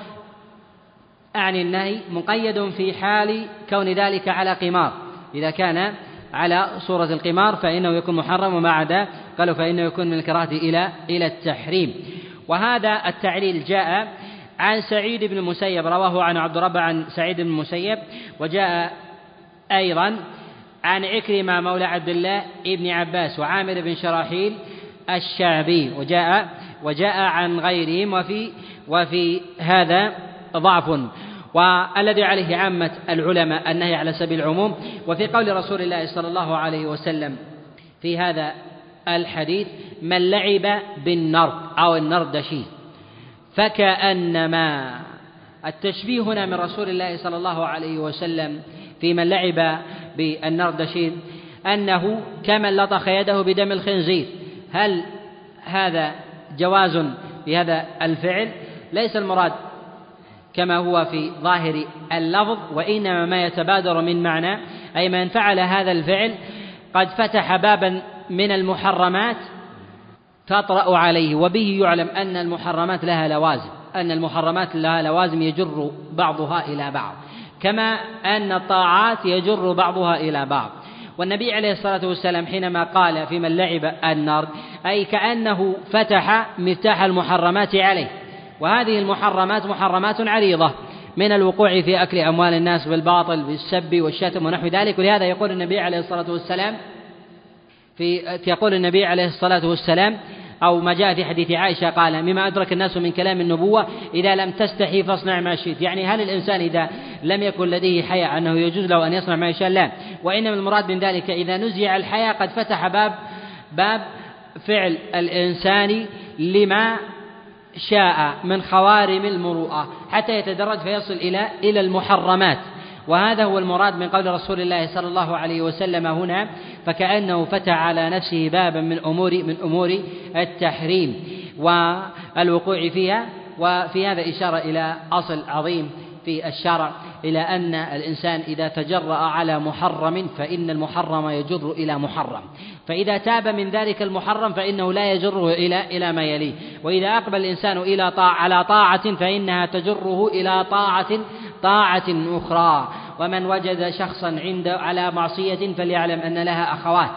أعني النهي مقيد في حال كون ذلك على قمار. إذا كان على صورة القمار فإنه يكون محرم وما عدا قالوا فإنه يكون من الكراهة إلى إلى التحريم. وهذا التعليل جاء عن سعيد بن المسيب رواه عن عبد الرب عن سعيد بن المسيب وجاء أيضا عن عكرمة مولى عبد الله ابن عباس وعامر بن شراحيل الشعبي وجاء وجاء عن غيرهم وفي وفي هذا ضعف. والذي عليه عامة العلماء النهي على سبيل العموم وفي قول رسول الله صلى الله عليه وسلم في هذا الحديث من لعب بالنرد أو النردشي فكأنما. التشبيه هنا من رسول الله صلى الله عليه وسلم في من لعب بالنردشين أنه كمن لطخ يده بدم الخنزير. هل هذا جواز بهذا الفعل؟ ليس المراد كما هو في ظاهر اللفظ وإنما ما يتبادر من معنى أي من فعل هذا الفعل قد فتح بابا من المحرمات تطرأ عليه وبه يعلم أن المحرمات لها لوازم أن المحرمات لها لوازم يجر بعضها إلى بعض. كما أن الطاعات يجر بعضها إلى بعض. والنبي عليه الصلاة والسلام حينما قال في من لعب النار أي كأنه فتح مفتاح المحرمات عليه. وهذه المحرمات محرمات عريضة من الوقوع في أكل أموال الناس بالباطل بالسب والشتم ونحو ذلك. ولهذا يقول النبي عليه الصلاة والسلام في يقول النبي عليه الصلاة والسلام أو ما جاء في حديث عائشة قال مما أدرك الناس من كلام النبوة إذا لم تستحي فاصنع ما شئت. يعني هل الإنسان إذا لم يكن لديه حياء أنه يجوز له أن يصنع ما يشاء؟ لا. وإنما المراد من ذلك إذا نزع الحياء قد فتح باب باب فعل الإنسان لما شاء من خوارم المروءة حتى يتدرج فيصل إلى إلى المحرمات. وهذا هو المراد من قول رسول الله صلى الله عليه وسلم هنا فكأنه فتح على نفسه بابا من أمور من أمور التحريم والوقوع فيها وفي هذا إشارة إلى أصل عظيم في الشرع إلى أن الإنسان إذا تجرأ على محرم فإن المحرم يجر إلى محرم. فإذا تاب من ذلك المحرم فإنه لا يجره إلى إلى ما يليه. وإذا أقبل الإنسان إلى طاعة على طاعة فإنها تجره إلى طاعة طاعة أخرى. ومن وجد شخصا عند على معصية فليعلم أن لها أخوات.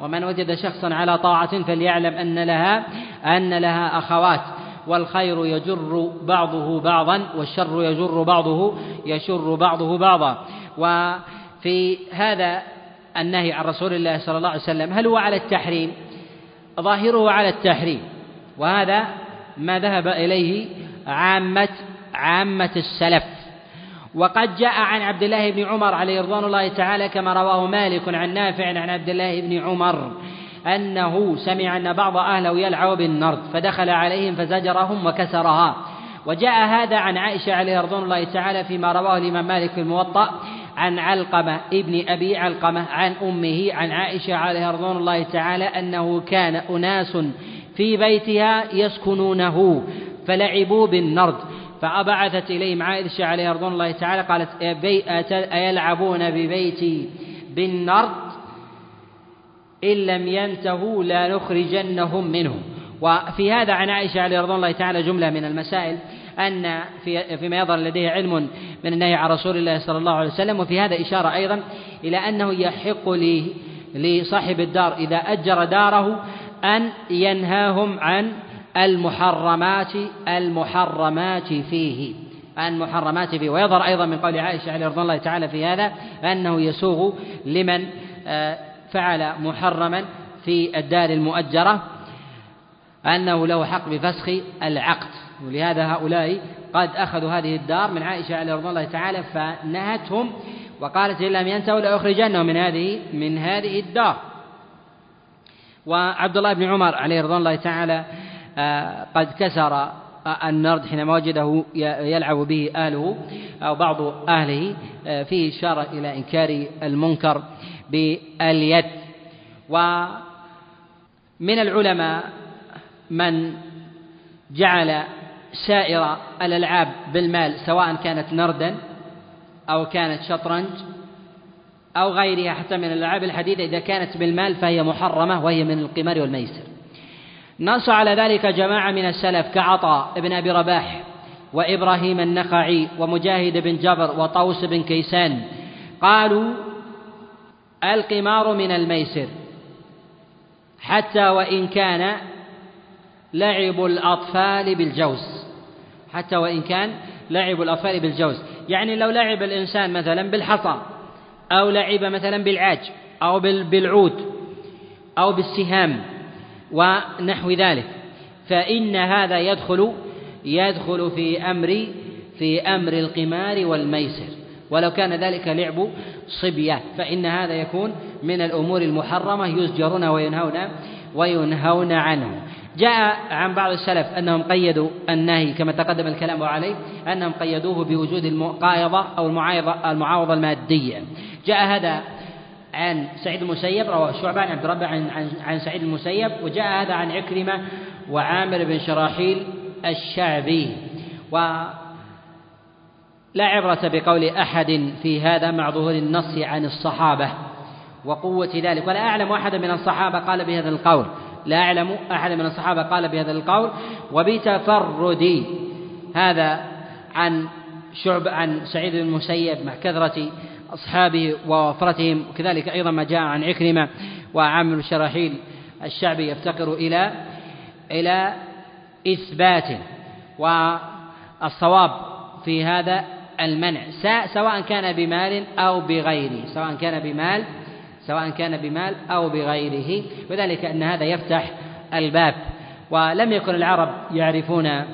ومن وجد شخصا على طاعة فليعلم أن لها أن لها أخوات. والخير يجر بعضه بعضا والشر يجر بعضه يشر بعضه بعضا. وفي هذا النهي عن رسول الله صلى الله عليه وسلم هل هو على التحريم؟ ظاهره على التحريم. وهذا ما ذهب إليه عامة عامة السلف. وقد جاء عن عبد الله بن عمر عليه رضوان الله تعالى كما رواه مالك عن نافع عن عبد الله بن عمر أنه سمع أن بعض أهله يلعب بالنرد فدخل عليهم فزجرهم وكسرها. وجاء هذا عن عائشة عليه رضوان الله تعالى فيما رواه الإمام مالك في الموطأ عن علقمة ابن أبي علقمة عن أمه عن عائشة عليه رضوان الله تعالى أنه كان أناس في بيتها يسكنونه فلعبوا بالنرد. فأبعثت إليهم عائشة عليه رضوان الله تعالى قالت أيلعبون ببيتي بالنرد؟ إن لم ينتهوا لا نخرجنهم منه وفي هذا عن عائشة عليه رضوان الله تعالى جملة من المسائل أن في فيما يظهر لديه علم من النهي عن رسول الله صلى الله عليه وسلم وفي هذا إشارة أيضا إلى أنه يحق لصاحب الدار إذا أجر داره أن ينهاهم عن المحرمات المحرمات فيه. المحرمات فيه. ويظهر أيضا من قول عائشة عليه رضي الله تعالى في هذا أنه يسوغ لمن آه، فعل محرما في الدار المؤجرة أنه له حق بفسخ العقد. ولهذا هؤلاء قد أخذوا هذه الدار من عائشة عليه رضي الله تعالى فنهتهم وقالت إن لم ينتهوا لأخرجنهم من هذه من هذه الدار. وعبد الله بن عمر عليه رضي الله تعالى قد كسر النرد حينما وجده يلعب به أهله أو بعض أهله فيه إشارة إلى إنكار المنكر باليد. ومن العلماء من جعل سائر الألعاب بالمال سواء كانت نردا أو كانت شطرنج أو غيرها حتى من الألعاب الحديثة إذا كانت بالمال فهي محرمة وهي من القمار والميسر. نص على ذلك جماعة من السلف كعطاء بن أبي رباح وإبراهيم النخعي ومجاهد بن جبر وطوس بن كيسان. قالوا القمار من الميسر. حتى وإن كان لعب الأطفال بالجوز. حتى وإن كان لعب الأطفال بالجوز. يعني لو لعب الإنسان مثلا بالحصى أو لعب مثلا بالعاج أو بالعود أو بالسهام ونحو ذلك. فإن هذا يدخل يدخل في أمر في أمر القمار والميسر. ولو كان ذلك لعب صبية فإن هذا يكون من الأمور المحرمة يزجرون وينهون وينهون عنه. جاء عن بعض السلف أنهم قيدوا النهي كما تقدم الكلام عليه أنهم قيدوه بوجود المقايضة أو المعايضة المعاوضة المادية. جاء هذا عن سعيد المسيب رواه شعبة عن عبد الرب عن, عن, سعيد المسيب وجاء هذا عن عكرمة وعامر بن شراحيل الشعبي. ولا عبرة بقول أحد في هذا مع ظهور النص عن الصحابة وقوة ذلك. ولا أعلم أحدا من الصحابة قال بهذا القول. لا أعلم أحد من الصحابة قال بهذا القول. وبتفرد هذا عن شعب عن سعيد بن المسيب مع كثرة أصحابه ووفرتهم وكذلك أيضا ما جاء عن عكرمة وعامر الشراحيل الشعبي يفتقر إلى إلى إثبات والصواب في هذا المنع سواء كان بمال أو بغيره سواء كان بمال سواء كان بمال أو بغيره. وذلك أن هذا يفتح الباب. ولم يكن العرب يعرفون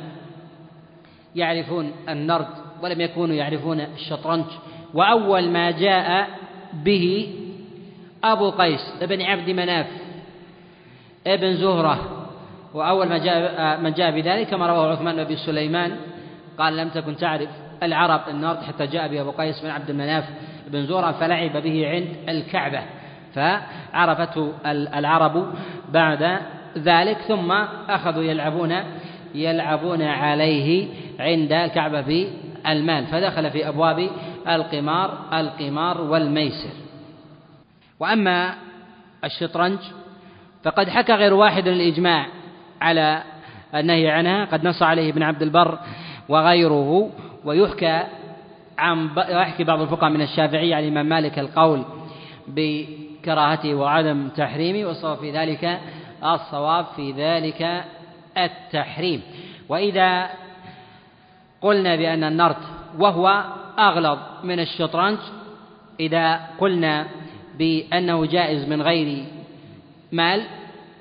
يعرفون النرد ولم يكونوا يعرفون الشطرنج. وأول ما جاء به أبو قيس بن عبد مناف ابن زهرة وأول ما جاء من جاء بذلك كما رواه عثمان بن أبي سليمان قال لم تكن تعرف العرب النرد حتى جاء به أبو قيس بن عبد المناف بن زهرة فلعب به عند الكعبة فعرفته العرب بعد ذلك ثم أخذوا يلعبون يلعبون عليه عند الكعبة في المال فدخل في أبواب القمار القمار والميسر. وأما الشطرنج فقد حكى غير واحد الإجماع على النهي عنها قد نص عليه ابن عبد البر وغيره ويحكى عن يحكي بعض الفقهاء من الشافعية عن الإمام مالك القول بكراهته وعدم تحريمه والصواب في ذلك الصواب في ذلك التحريم. وإذا قلنا بأن النرد وهو أغلظ من الشطرنج إذا قلنا بأنه جائز من غير مال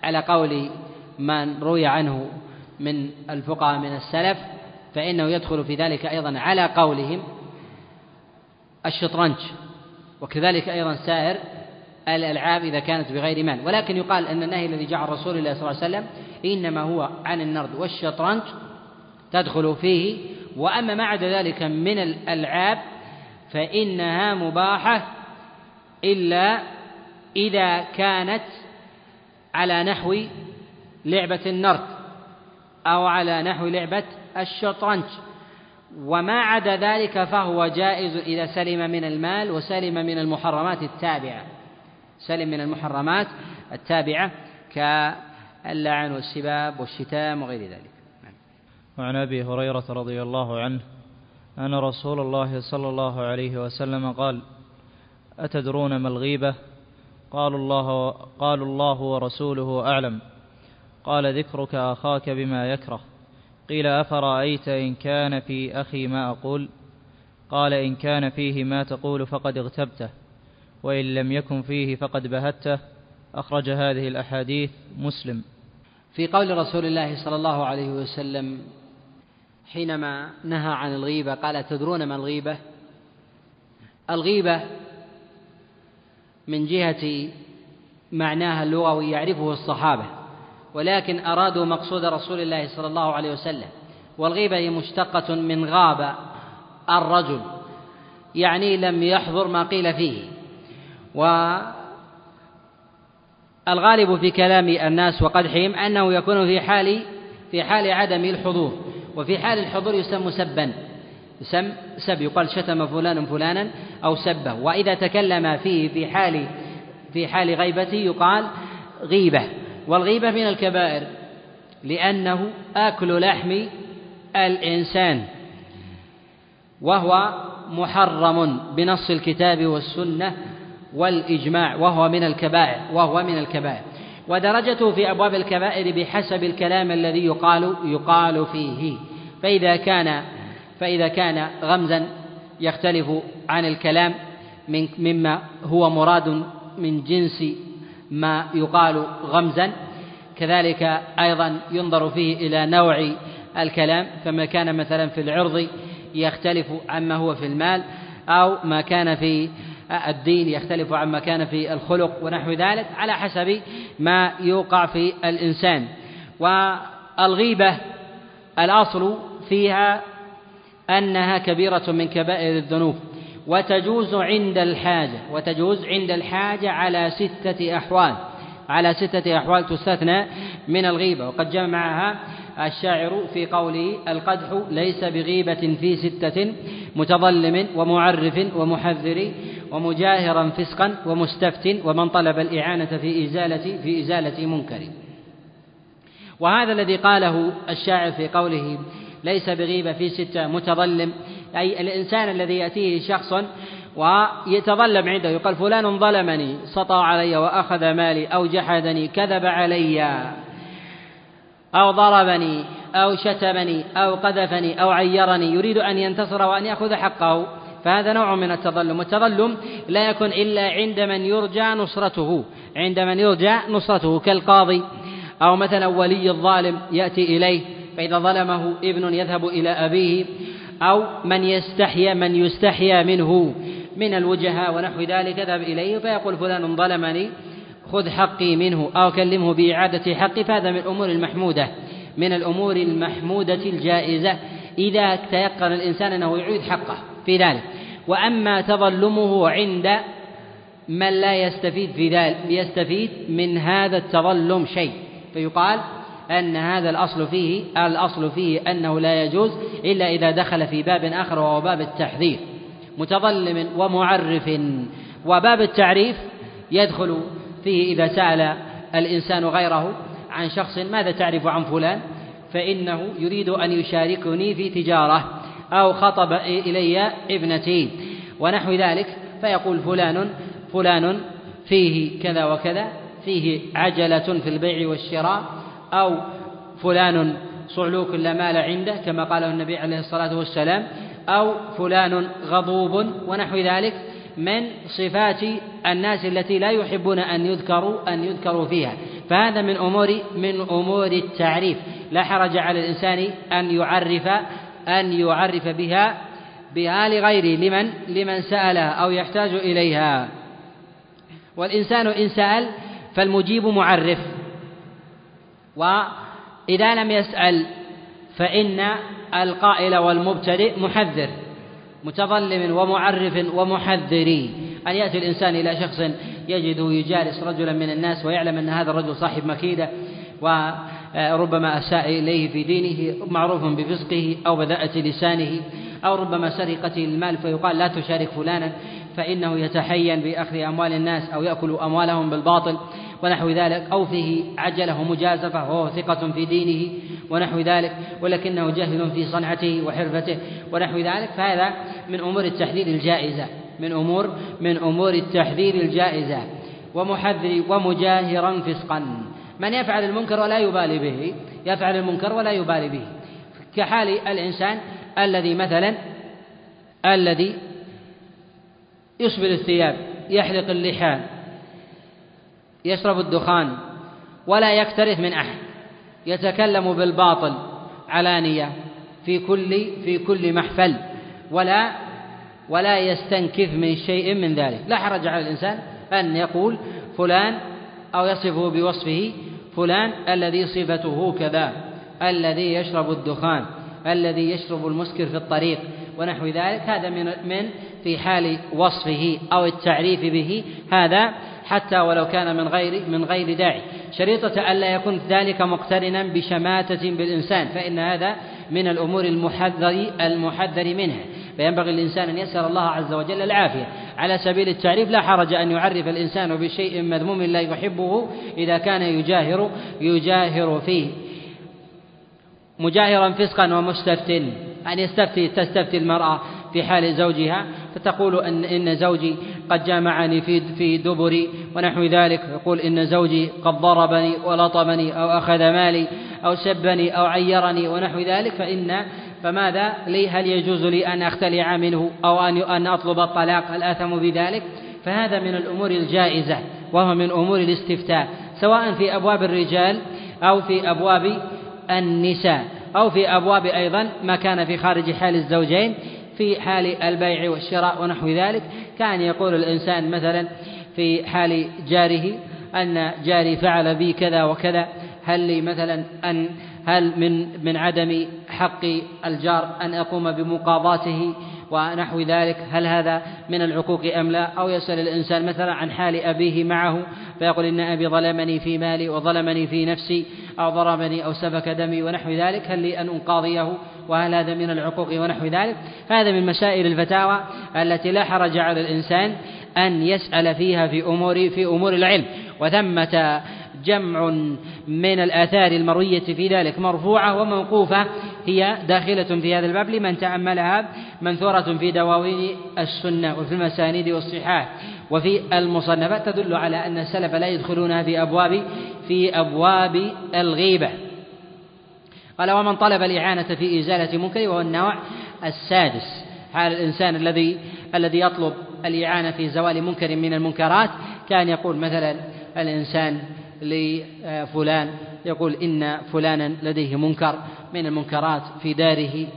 على قول من روي عنه من الفقهاء من السلف فإنه يدخل في ذلك أيضا على قولهم الشطرنج وكذلك أيضا سائر الألعاب إذا كانت بغير مال. ولكن يقال أن النهي الذي جاء عن رسول الله صلى الله عليه وسلم إنما هو عن النرد والشطرنج تدخل فيه وأما ما عدا ذلك من الألعاب فإنها مباحة إلا إذا كانت على نحو لعبة النرد أو على نحو لعبة الشطرنج وما عدا ذلك فهو جائز إذا سلم من المال وسلم من المحرمات التابعة سلم من المحرمات التابعة كاللعن والسباب والشتام وغير ذلك. وعن أبي هريرة رضي الله عنه أن رسول الله صلى الله عليه وسلم قال أتدرون ما الغيبة؟ قالوا الله, قالوا الله ورسوله أعلم. قال ذكرك أخاك بما يكره. قيل أفرأيت إن كان في أخي ما أقول؟ قال إن كان فيه ما تقول فقد اغتبته وإن لم يكن فيه فقد بهته. أخرج هذه الأحاديث مسلم. في قول رسول الله صلى الله عليه وسلم حينما نهى عن الغيبة قال تدرون ما الغيبة؟ الغيبة من جهة معناها اللغوي يعرفه الصحابة ولكن أرادوا مقصود رسول الله صلى الله عليه وسلم والغيبة هي مشتقة من غاب الرجل يعني لم يحضر ما قيل فيه. والغالب في كلام الناس وقدحهم أنه يكون في حال في حال عدم الحضور. وفي حال الحضور يسمى سبا. يسم سب يقال شتم فلان فلانا أو سبه. وإذا تكلم فيه في حال في حال غيبته يقال غيبة. والغيبة من الكبائر لأنه آكل لحم الإنسان وهو محرم بنص الكتاب والسنة والإجماع وهو من الكبائر وهو من الكبائر. ودرجته في أبواب الكبائر بحسب الكلام الذي يقال يقال فيه. فإذا كان فإذا كان غمزا يختلف عن الكلام من مما هو مراد من جنس ما يقال غمزا. كذلك أيضا ينظر فيه إلى نوع الكلام. فما كان مثلا في العرض يختلف عما هو في المال أو ما كان في الدين يختلف عما كان في الخلق ونحو ذلك على حسب ما يوقع في الإنسان. والغيبة الأصل فيها أنها كبيرة من كبائر الذنوب وتجوز عند الحاجة وتجوز عند الحاجة على ستة أحوال. على ستة أحوال تستثنى من الغيبة وقد جمعها الشاعر في قوله القدح ليس بغيبة في ستة متظلم ومعرف ومحذر ومجاهرا فسقا ومستفت ومن طلب الإعانة في إزالة في إزالة منكر. وهذا الذي قاله الشاعر في قوله ليس بغيبة في ستة متظلم. أي الإنسان الذي يأتيه شخص ويتظلم عنده يقال فلان ظلمني سطى علي وأخذ مالي أو جحدني كذب علي أو ضربني أو شتمني أو قذفني أو عيرني يريد أن ينتصر وأن يأخذ حقه. فهذا نوع من التظلم. والتظلم لا يكون إلا عند من يرجى نصرته عند من يرجى نصرته. كالقاضي أو مثلا ولي الظالم يأتي إليه فإذا ظلمه ابن يذهب إلى أبيه أو من يستحيا من يستحيا منه من الوجهاء ونحو ذلك يذهب إليه فيقول فلان ظلمني خذ حقي منه أو كلمه بإعادة حقي. فهذا من الأمور المحمودة من الأمور المحمودة الجائزة. إذا تيقن الإنسان أنه يعيد حقه في ذلك. وأما تظلمه عند من لا يستفيد في ذلك يستفيد من هذا التظلم شيء. فيقال أن هذا الأصل فيه الأصل فيه أنه لا يجوز إلا إذا دخل في باب آخر وهو باب التحذير. متظلم ومعرف. وباب التعريف يدخل فيه إذا سأل الإنسان غيره عن شخص ماذا تعرف عن فلان؟ فإنه يريد أن يشاركني في تجارة. أو خطب إلي ابنتي ونحو ذلك فيقول فلان فلان فيه كذا وكذا فيه عجلة في البيع والشراء أو فلان صعلوك لا مال عنده كما قاله النبي عليه الصلاة والسلام أو فلان غضوب ونحو ذلك من صفات الناس التي لا يحبون أن يذكروا أن يذكروا فيها. فهذا من أمور من أمور التعريف. لا حرج على الإنسان أن يعرف أن يعرف بها بها لغيره لمن لمن سألها أو يحتاج إليها. والإنسان إن سأل فالمجيب معرف. وإذا لم يسأل فإن القائل والمبتدئ محذر متظلم ومعرف ومحذر. أن يأتي الإنسان إلى شخص يجده يجالس رجلا من الناس ويعلم أن هذا الرجل صاحب مكيدة وربما أساء إليه في دينه معروف بفسقه أو بذاءة لسانه أو ربما سرقته المال فيقال لا تشارك فلانا فإنه يتحين بأخذ أموال الناس أو يأكل أموالهم بالباطل ونحو ذلك أو فيه عجلة ومجازفة وهو ثقة في دينه ونحو ذلك ولكنه جاهل في صنعته وحرفته ونحو ذلك فهذا من أمور التحذير الجائزة من أمور من أمور التحذير الجائزة ومحذر ومجاهرا فسقا. من يفعل المنكر ولا يبالي به يفعل المنكر ولا يبالي به. كحال الإنسان الذي مثلا الذي يسبل الثياب يحلق اللحى يشرب الدخان ولا يكترث من أحد يتكلم بالباطل علانية في كل في كل محفل ولا ولا يستنكف من شيء من ذلك. لا حرج على الإنسان أن يقول فلان أو يصفه بوصفه فلان الذي صفته كذا الذي يشرب الدخان الذي يشرب المسكر في الطريق ونحو ذلك. هذا من من في حال وصفه أو التعريف به. هذا حتى ولو كان من غير من غير داعي. شريطة ألا يكون ذلك مقترنا بشماتة بالإنسان فإن هذا من الأمور المحذر المحذر منها. فينبغي الإنسان أن يسأل الله عز وجل العافية. على سبيل التعريف لا حرج أن يعرف الإنسان بشيء مذموم لا يحبه إذا كان يجاهر يجاهر فيه. مجاهرا فسقا ومستفت أن يستفتي تستفتي المرأة في حال زوجها فتقول أن إن زوجي قد جامعني في في دبري ونحو ذلك يقول إن زوجي قد ضربني ولطمني أو أخذ مالي أو سبني أو عيرني ونحو ذلك فإن فماذا لي؟ هل يجوز لي أن أختلع منه أو أن أن أطلب الطلاق؟ هل آثم بذلك؟ فهذا من الأمور الجائزة وهو من أمور الاستفتاء سواء في أبواب الرجال أو في أبواب النساء أو في أبواب أيضا ما كان في خارج حال الزوجين في حال البيع والشراء ونحو ذلك. كان يقول الإنسان مثلا في حال جاره أن جاري فعل بي كذا وكذا هل لي مثلا أن هل من من عدم حق الجار أن أقوم بمقاضاته ونحو ذلك. هل هذا من العقوق أم لا؟ أو يسأل الإنسان مثلا عن حال أبيه معه فيقول إن أبي ظلمني في مالي وظلمني في نفسي أو ضربني أو سفك دمي ونحو ذلك. هل لي أن أنقاضيه وهل هذا من العقوق ونحو ذلك؟ هذا من مسائل الفتاوى التي لا حرج على الإنسان أن يسأل فيها في أمور في أمور العلم. وثمة جمع من الآثار المروية في ذلك مرفوعة وموقوفة هي داخلة في هذا الباب لمن تأملها منثورة في دواوين السنة وفي المسانيد والصحاح وفي المصنفات تدل على أن السلف لا يدخلونها في أبواب في أبواب الغيبة. قال ومن طلب الإعانة في إزالة منكر وهو النوع السادس. حال الإنسان الذي الذي يطلب الإعانة في زوال منكر من المنكرات كان يقول مثلا الإنسان لفلان. يقول إن فلانا لديه منكر من المنكرات في داره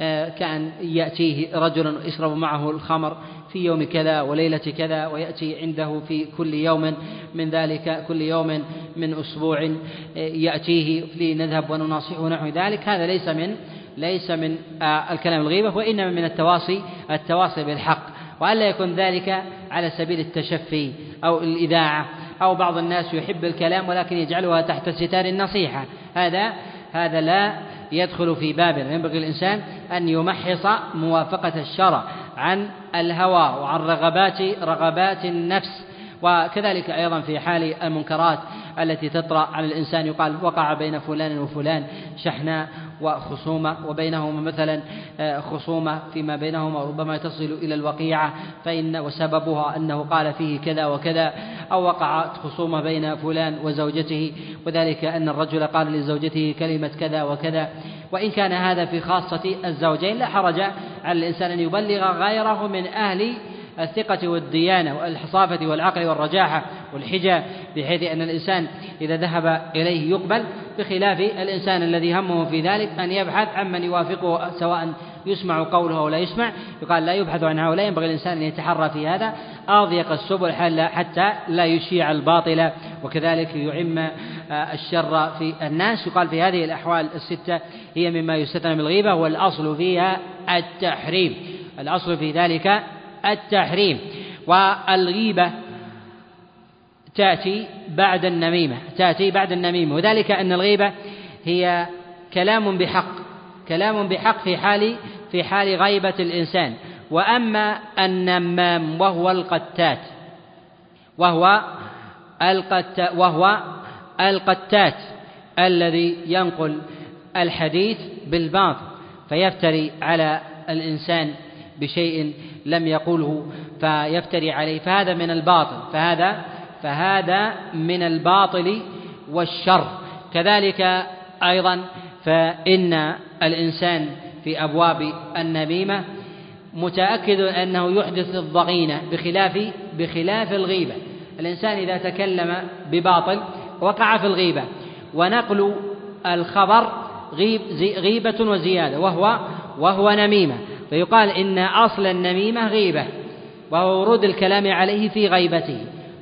آه، كأن يأتيه رجل يشرب معه الخمر في يوم كذا وليلة كذا ويأتي عنده في كل يوم من ذلك كل يوم من أسبوع آه، يأتيه لنذهب ونناصحه نحو ذلك. هذا ليس من ليس من آه، الكلام الغيبة وإنما من التواصي التواصي بالحق. وألا يكون ذلك على سبيل التشفي أو الإذاعة. أو بعض الناس يحب الكلام ولكن يجعلها تحت ستار النصيحة. هذا هذا لا يدخل في باب ينبغي الإنسان أن يمحص موافقة الشرع عن الهوى وعن رغبات رغبات النفس. وكذلك أيضا في حال المنكرات التي تطرأ على الإنسان يقال وقع بين فلان وفلان شحناء وخصومة وبينهما مثلا آه، خصومة فيما بينهما ربما تصل إلى الوقيعة فإن وسببها أنه قال فيه كذا وكذا أو وقعت خصومة بين فلان وزوجته وذلك أن الرجل قال لزوجته كلمة كذا وكذا. وإن كان هذا في خاصة الزوجين لا حرج على الإنسان أن يبلغ غيره من أهل الثقة والديانة والحصافة والعقل والرجاحة والحجة بحيث أن الإنسان إذا ذهب إليه يقبل بخلاف الإنسان الذي همه في ذلك أن يبحث عمن يوافقه سواء يسمع قوله أو لا يسمع. يقال لا يبحث عن هؤلاء ينبغي الإنسان أن يتحرى في هذا. أضيق السبل حتى لا يشيع الباطل وكذلك يعم آه، الشر في الناس. يقال في هذه الأحوال الستة هي مما يستثنى من الغيبة والأصل فيها التحريم. الأصل في ذلك التحريم والغيبة تأتي بعد النميمة تأتي بعد النميمة. وذلك أن الغيبة هي كلام بحق كلام بحق في حال في حال غيبة الإنسان. وأما النمام وهو القتات وهو القتات وهو القتات الذي ينقل الحديث بالباطل فيفتري على الإنسان بشيء لم يقله فيفتري عليه. فهذا من الباطل. فهذا فهذا من الباطل والشر. كذلك أيضا فإن الإنسان في أبواب النميمة متأكد أنه يحدث الضغينة بخلاف بخلاف الغيبة. الإنسان إذا تكلم بباطل وقع في الغيبة. ونقل الخبر غيب غيبة وزيادة وهو وهو نميمة. فيقال إن أصل النميمة غيبة وهو ورود الكلام عليه في غيبته.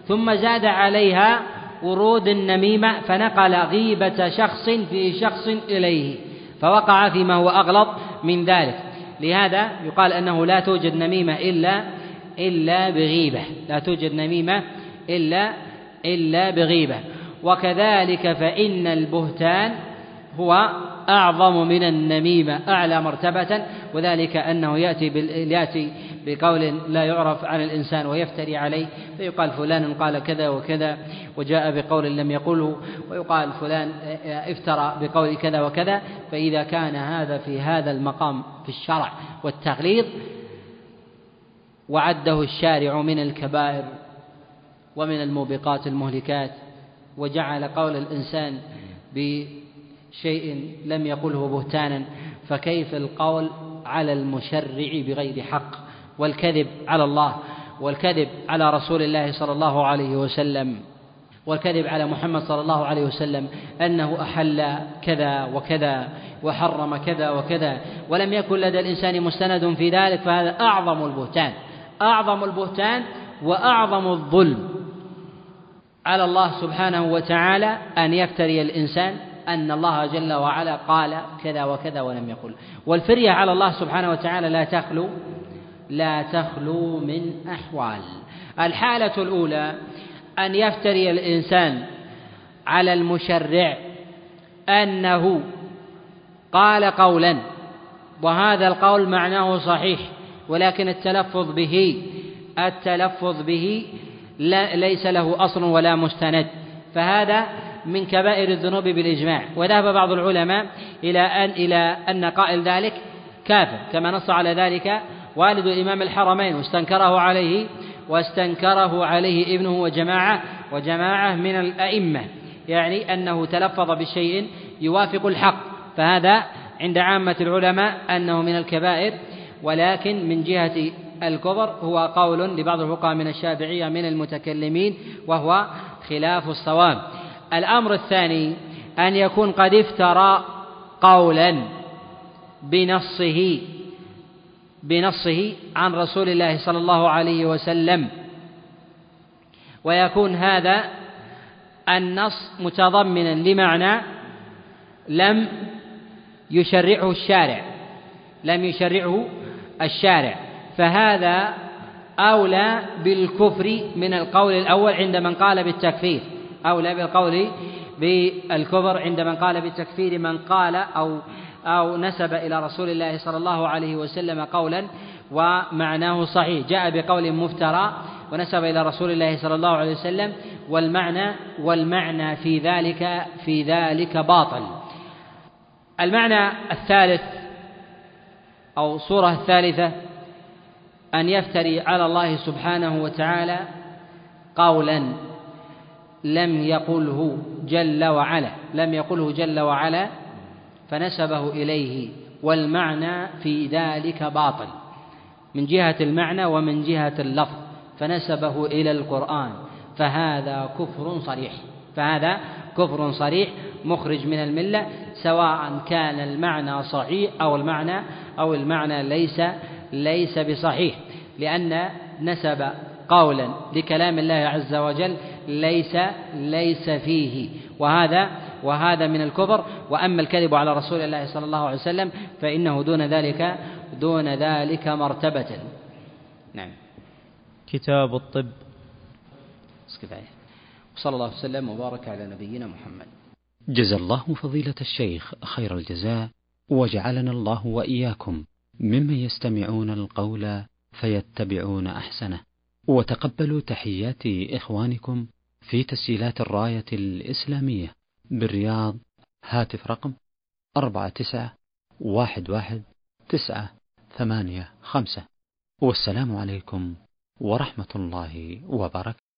ثم زاد عليها ورود النميمة فنقل غيبة شخص في شخص إليه فوقع فيما هو أغلط من ذلك. لهذا يقال أنه لا توجد نميمة إلا إلا بغيبة. لا توجد نميمة إلا إلا بغيبة. وكذلك فإن البهتان هو أعظم من النميمة أعلى مرتبة وذلك أنه يأتي يأتي بقول لا يعرف عن الإنسان ويفتري عليه فيقال فلان قال كذا وكذا وجاء بقول لم يقله ويقال فلان افترى بقول كذا وكذا فإذا كان هذا في هذا المقام في الشرع والتغليظ وعده الشارع من الكبائر ومن الموبقات المهلكات وجعل قول الإنسان بشيء لم يقله بهتانا فكيف القول على المشرع بغير حق؟ والكذب على الله والكذب على رسول الله صلى الله عليه وسلم والكذب على محمد صلى الله عليه وسلم أنه أحل كذا وكذا وحرم كذا وكذا ولم يكن لدى الإنسان مستند في ذلك فهذا أعظم البهتان أعظم البهتان وأعظم الظلم. على الله سبحانه وتعالى أن يفتري الإنسان أن الله جل وعلا قال كذا وكذا ولم يقل. والفرية على الله سبحانه وتعالى لا تخلو لا تخلو من أحوال. الحالة الأولى أن يفتري الإنسان على المشرع أنه قال قولا وهذا القول معناه صحيح ولكن التلفظ به التلفظ به لا ليس له أصل ولا مستند. فهذا من كبائر الذنوب بالإجماع. وذهب بعض العلماء إلى أن إلى أن قائل ذلك كافر كما نص على ذلك والد إمام الحرمين واستنكره عليه واستنكره عليه ابنه وجماعة وجماعة من الأئمة. يعني أنه تلفظ بشيء يوافق الحق. فهذا عند عامة العلماء أنه من الكبائر. ولكن من جهة الكفر هو قول لبعض الفقهاء من الشافعية من المتكلمين وهو خلاف الصواب. الأمر الثاني أن يكون قد افترى قولا بنصه بنصه عن رسول الله صلى الله عليه وسلم. ويكون هذا النص متضمنا لمعنى لم يشرعه الشارع لم يشرعه الشارع. فهذا أولى بالكفر من القول الأول عند من قال بالتكفير. أولى بالقول بالكفر عند من قال بالتكفير من قال أو أو نسب إلى رسول الله صلى الله عليه وسلم قولا ومعناه صحيح. جاء بقول مفترى ونسب إلى رسول الله صلى الله عليه وسلم والمعنى والمعنى في ذلك في ذلك باطل. المعنى الثالث أو صورة الثالثة أن يفتري على الله سبحانه وتعالى قولا. لم يقله جل وعلا لم يقله جل وعلا فنسبه إليه والمعنى في ذلك باطل. من جهة المعنى ومن جهة اللفظ فنسبه إلى القرآن فهذا كفر صريح. فهذا كفر صريح مخرج من الملة سواء كان المعنى صحيح أو المعنى أو المعنى ليس ليس بصحيح. لأن نسب قولا لكلام الله عز وجل ليس ليس فيه. وهذا وهذا من الكفر. وأما الكذب على رسول الله صلى الله عليه وسلم فإنه دون ذلك دون ذلك مرتبة. نعم. كتاب الطب. كفايه وصلى الله وسلم وبارك على نبينا محمد. جزا الله فضيلة الشيخ خير الجزاء وجعلنا الله وإياكم ممن يستمعون القول فيتبعون أحسنه. وتقبلوا تحيات إخوانكم في تسجيلات الراية الإسلامية بالرياض هاتف رقم أربعة تسعة واحد واحد تسعة ثمانية خمسة. والسلام عليكم ورحمة الله وبركاته.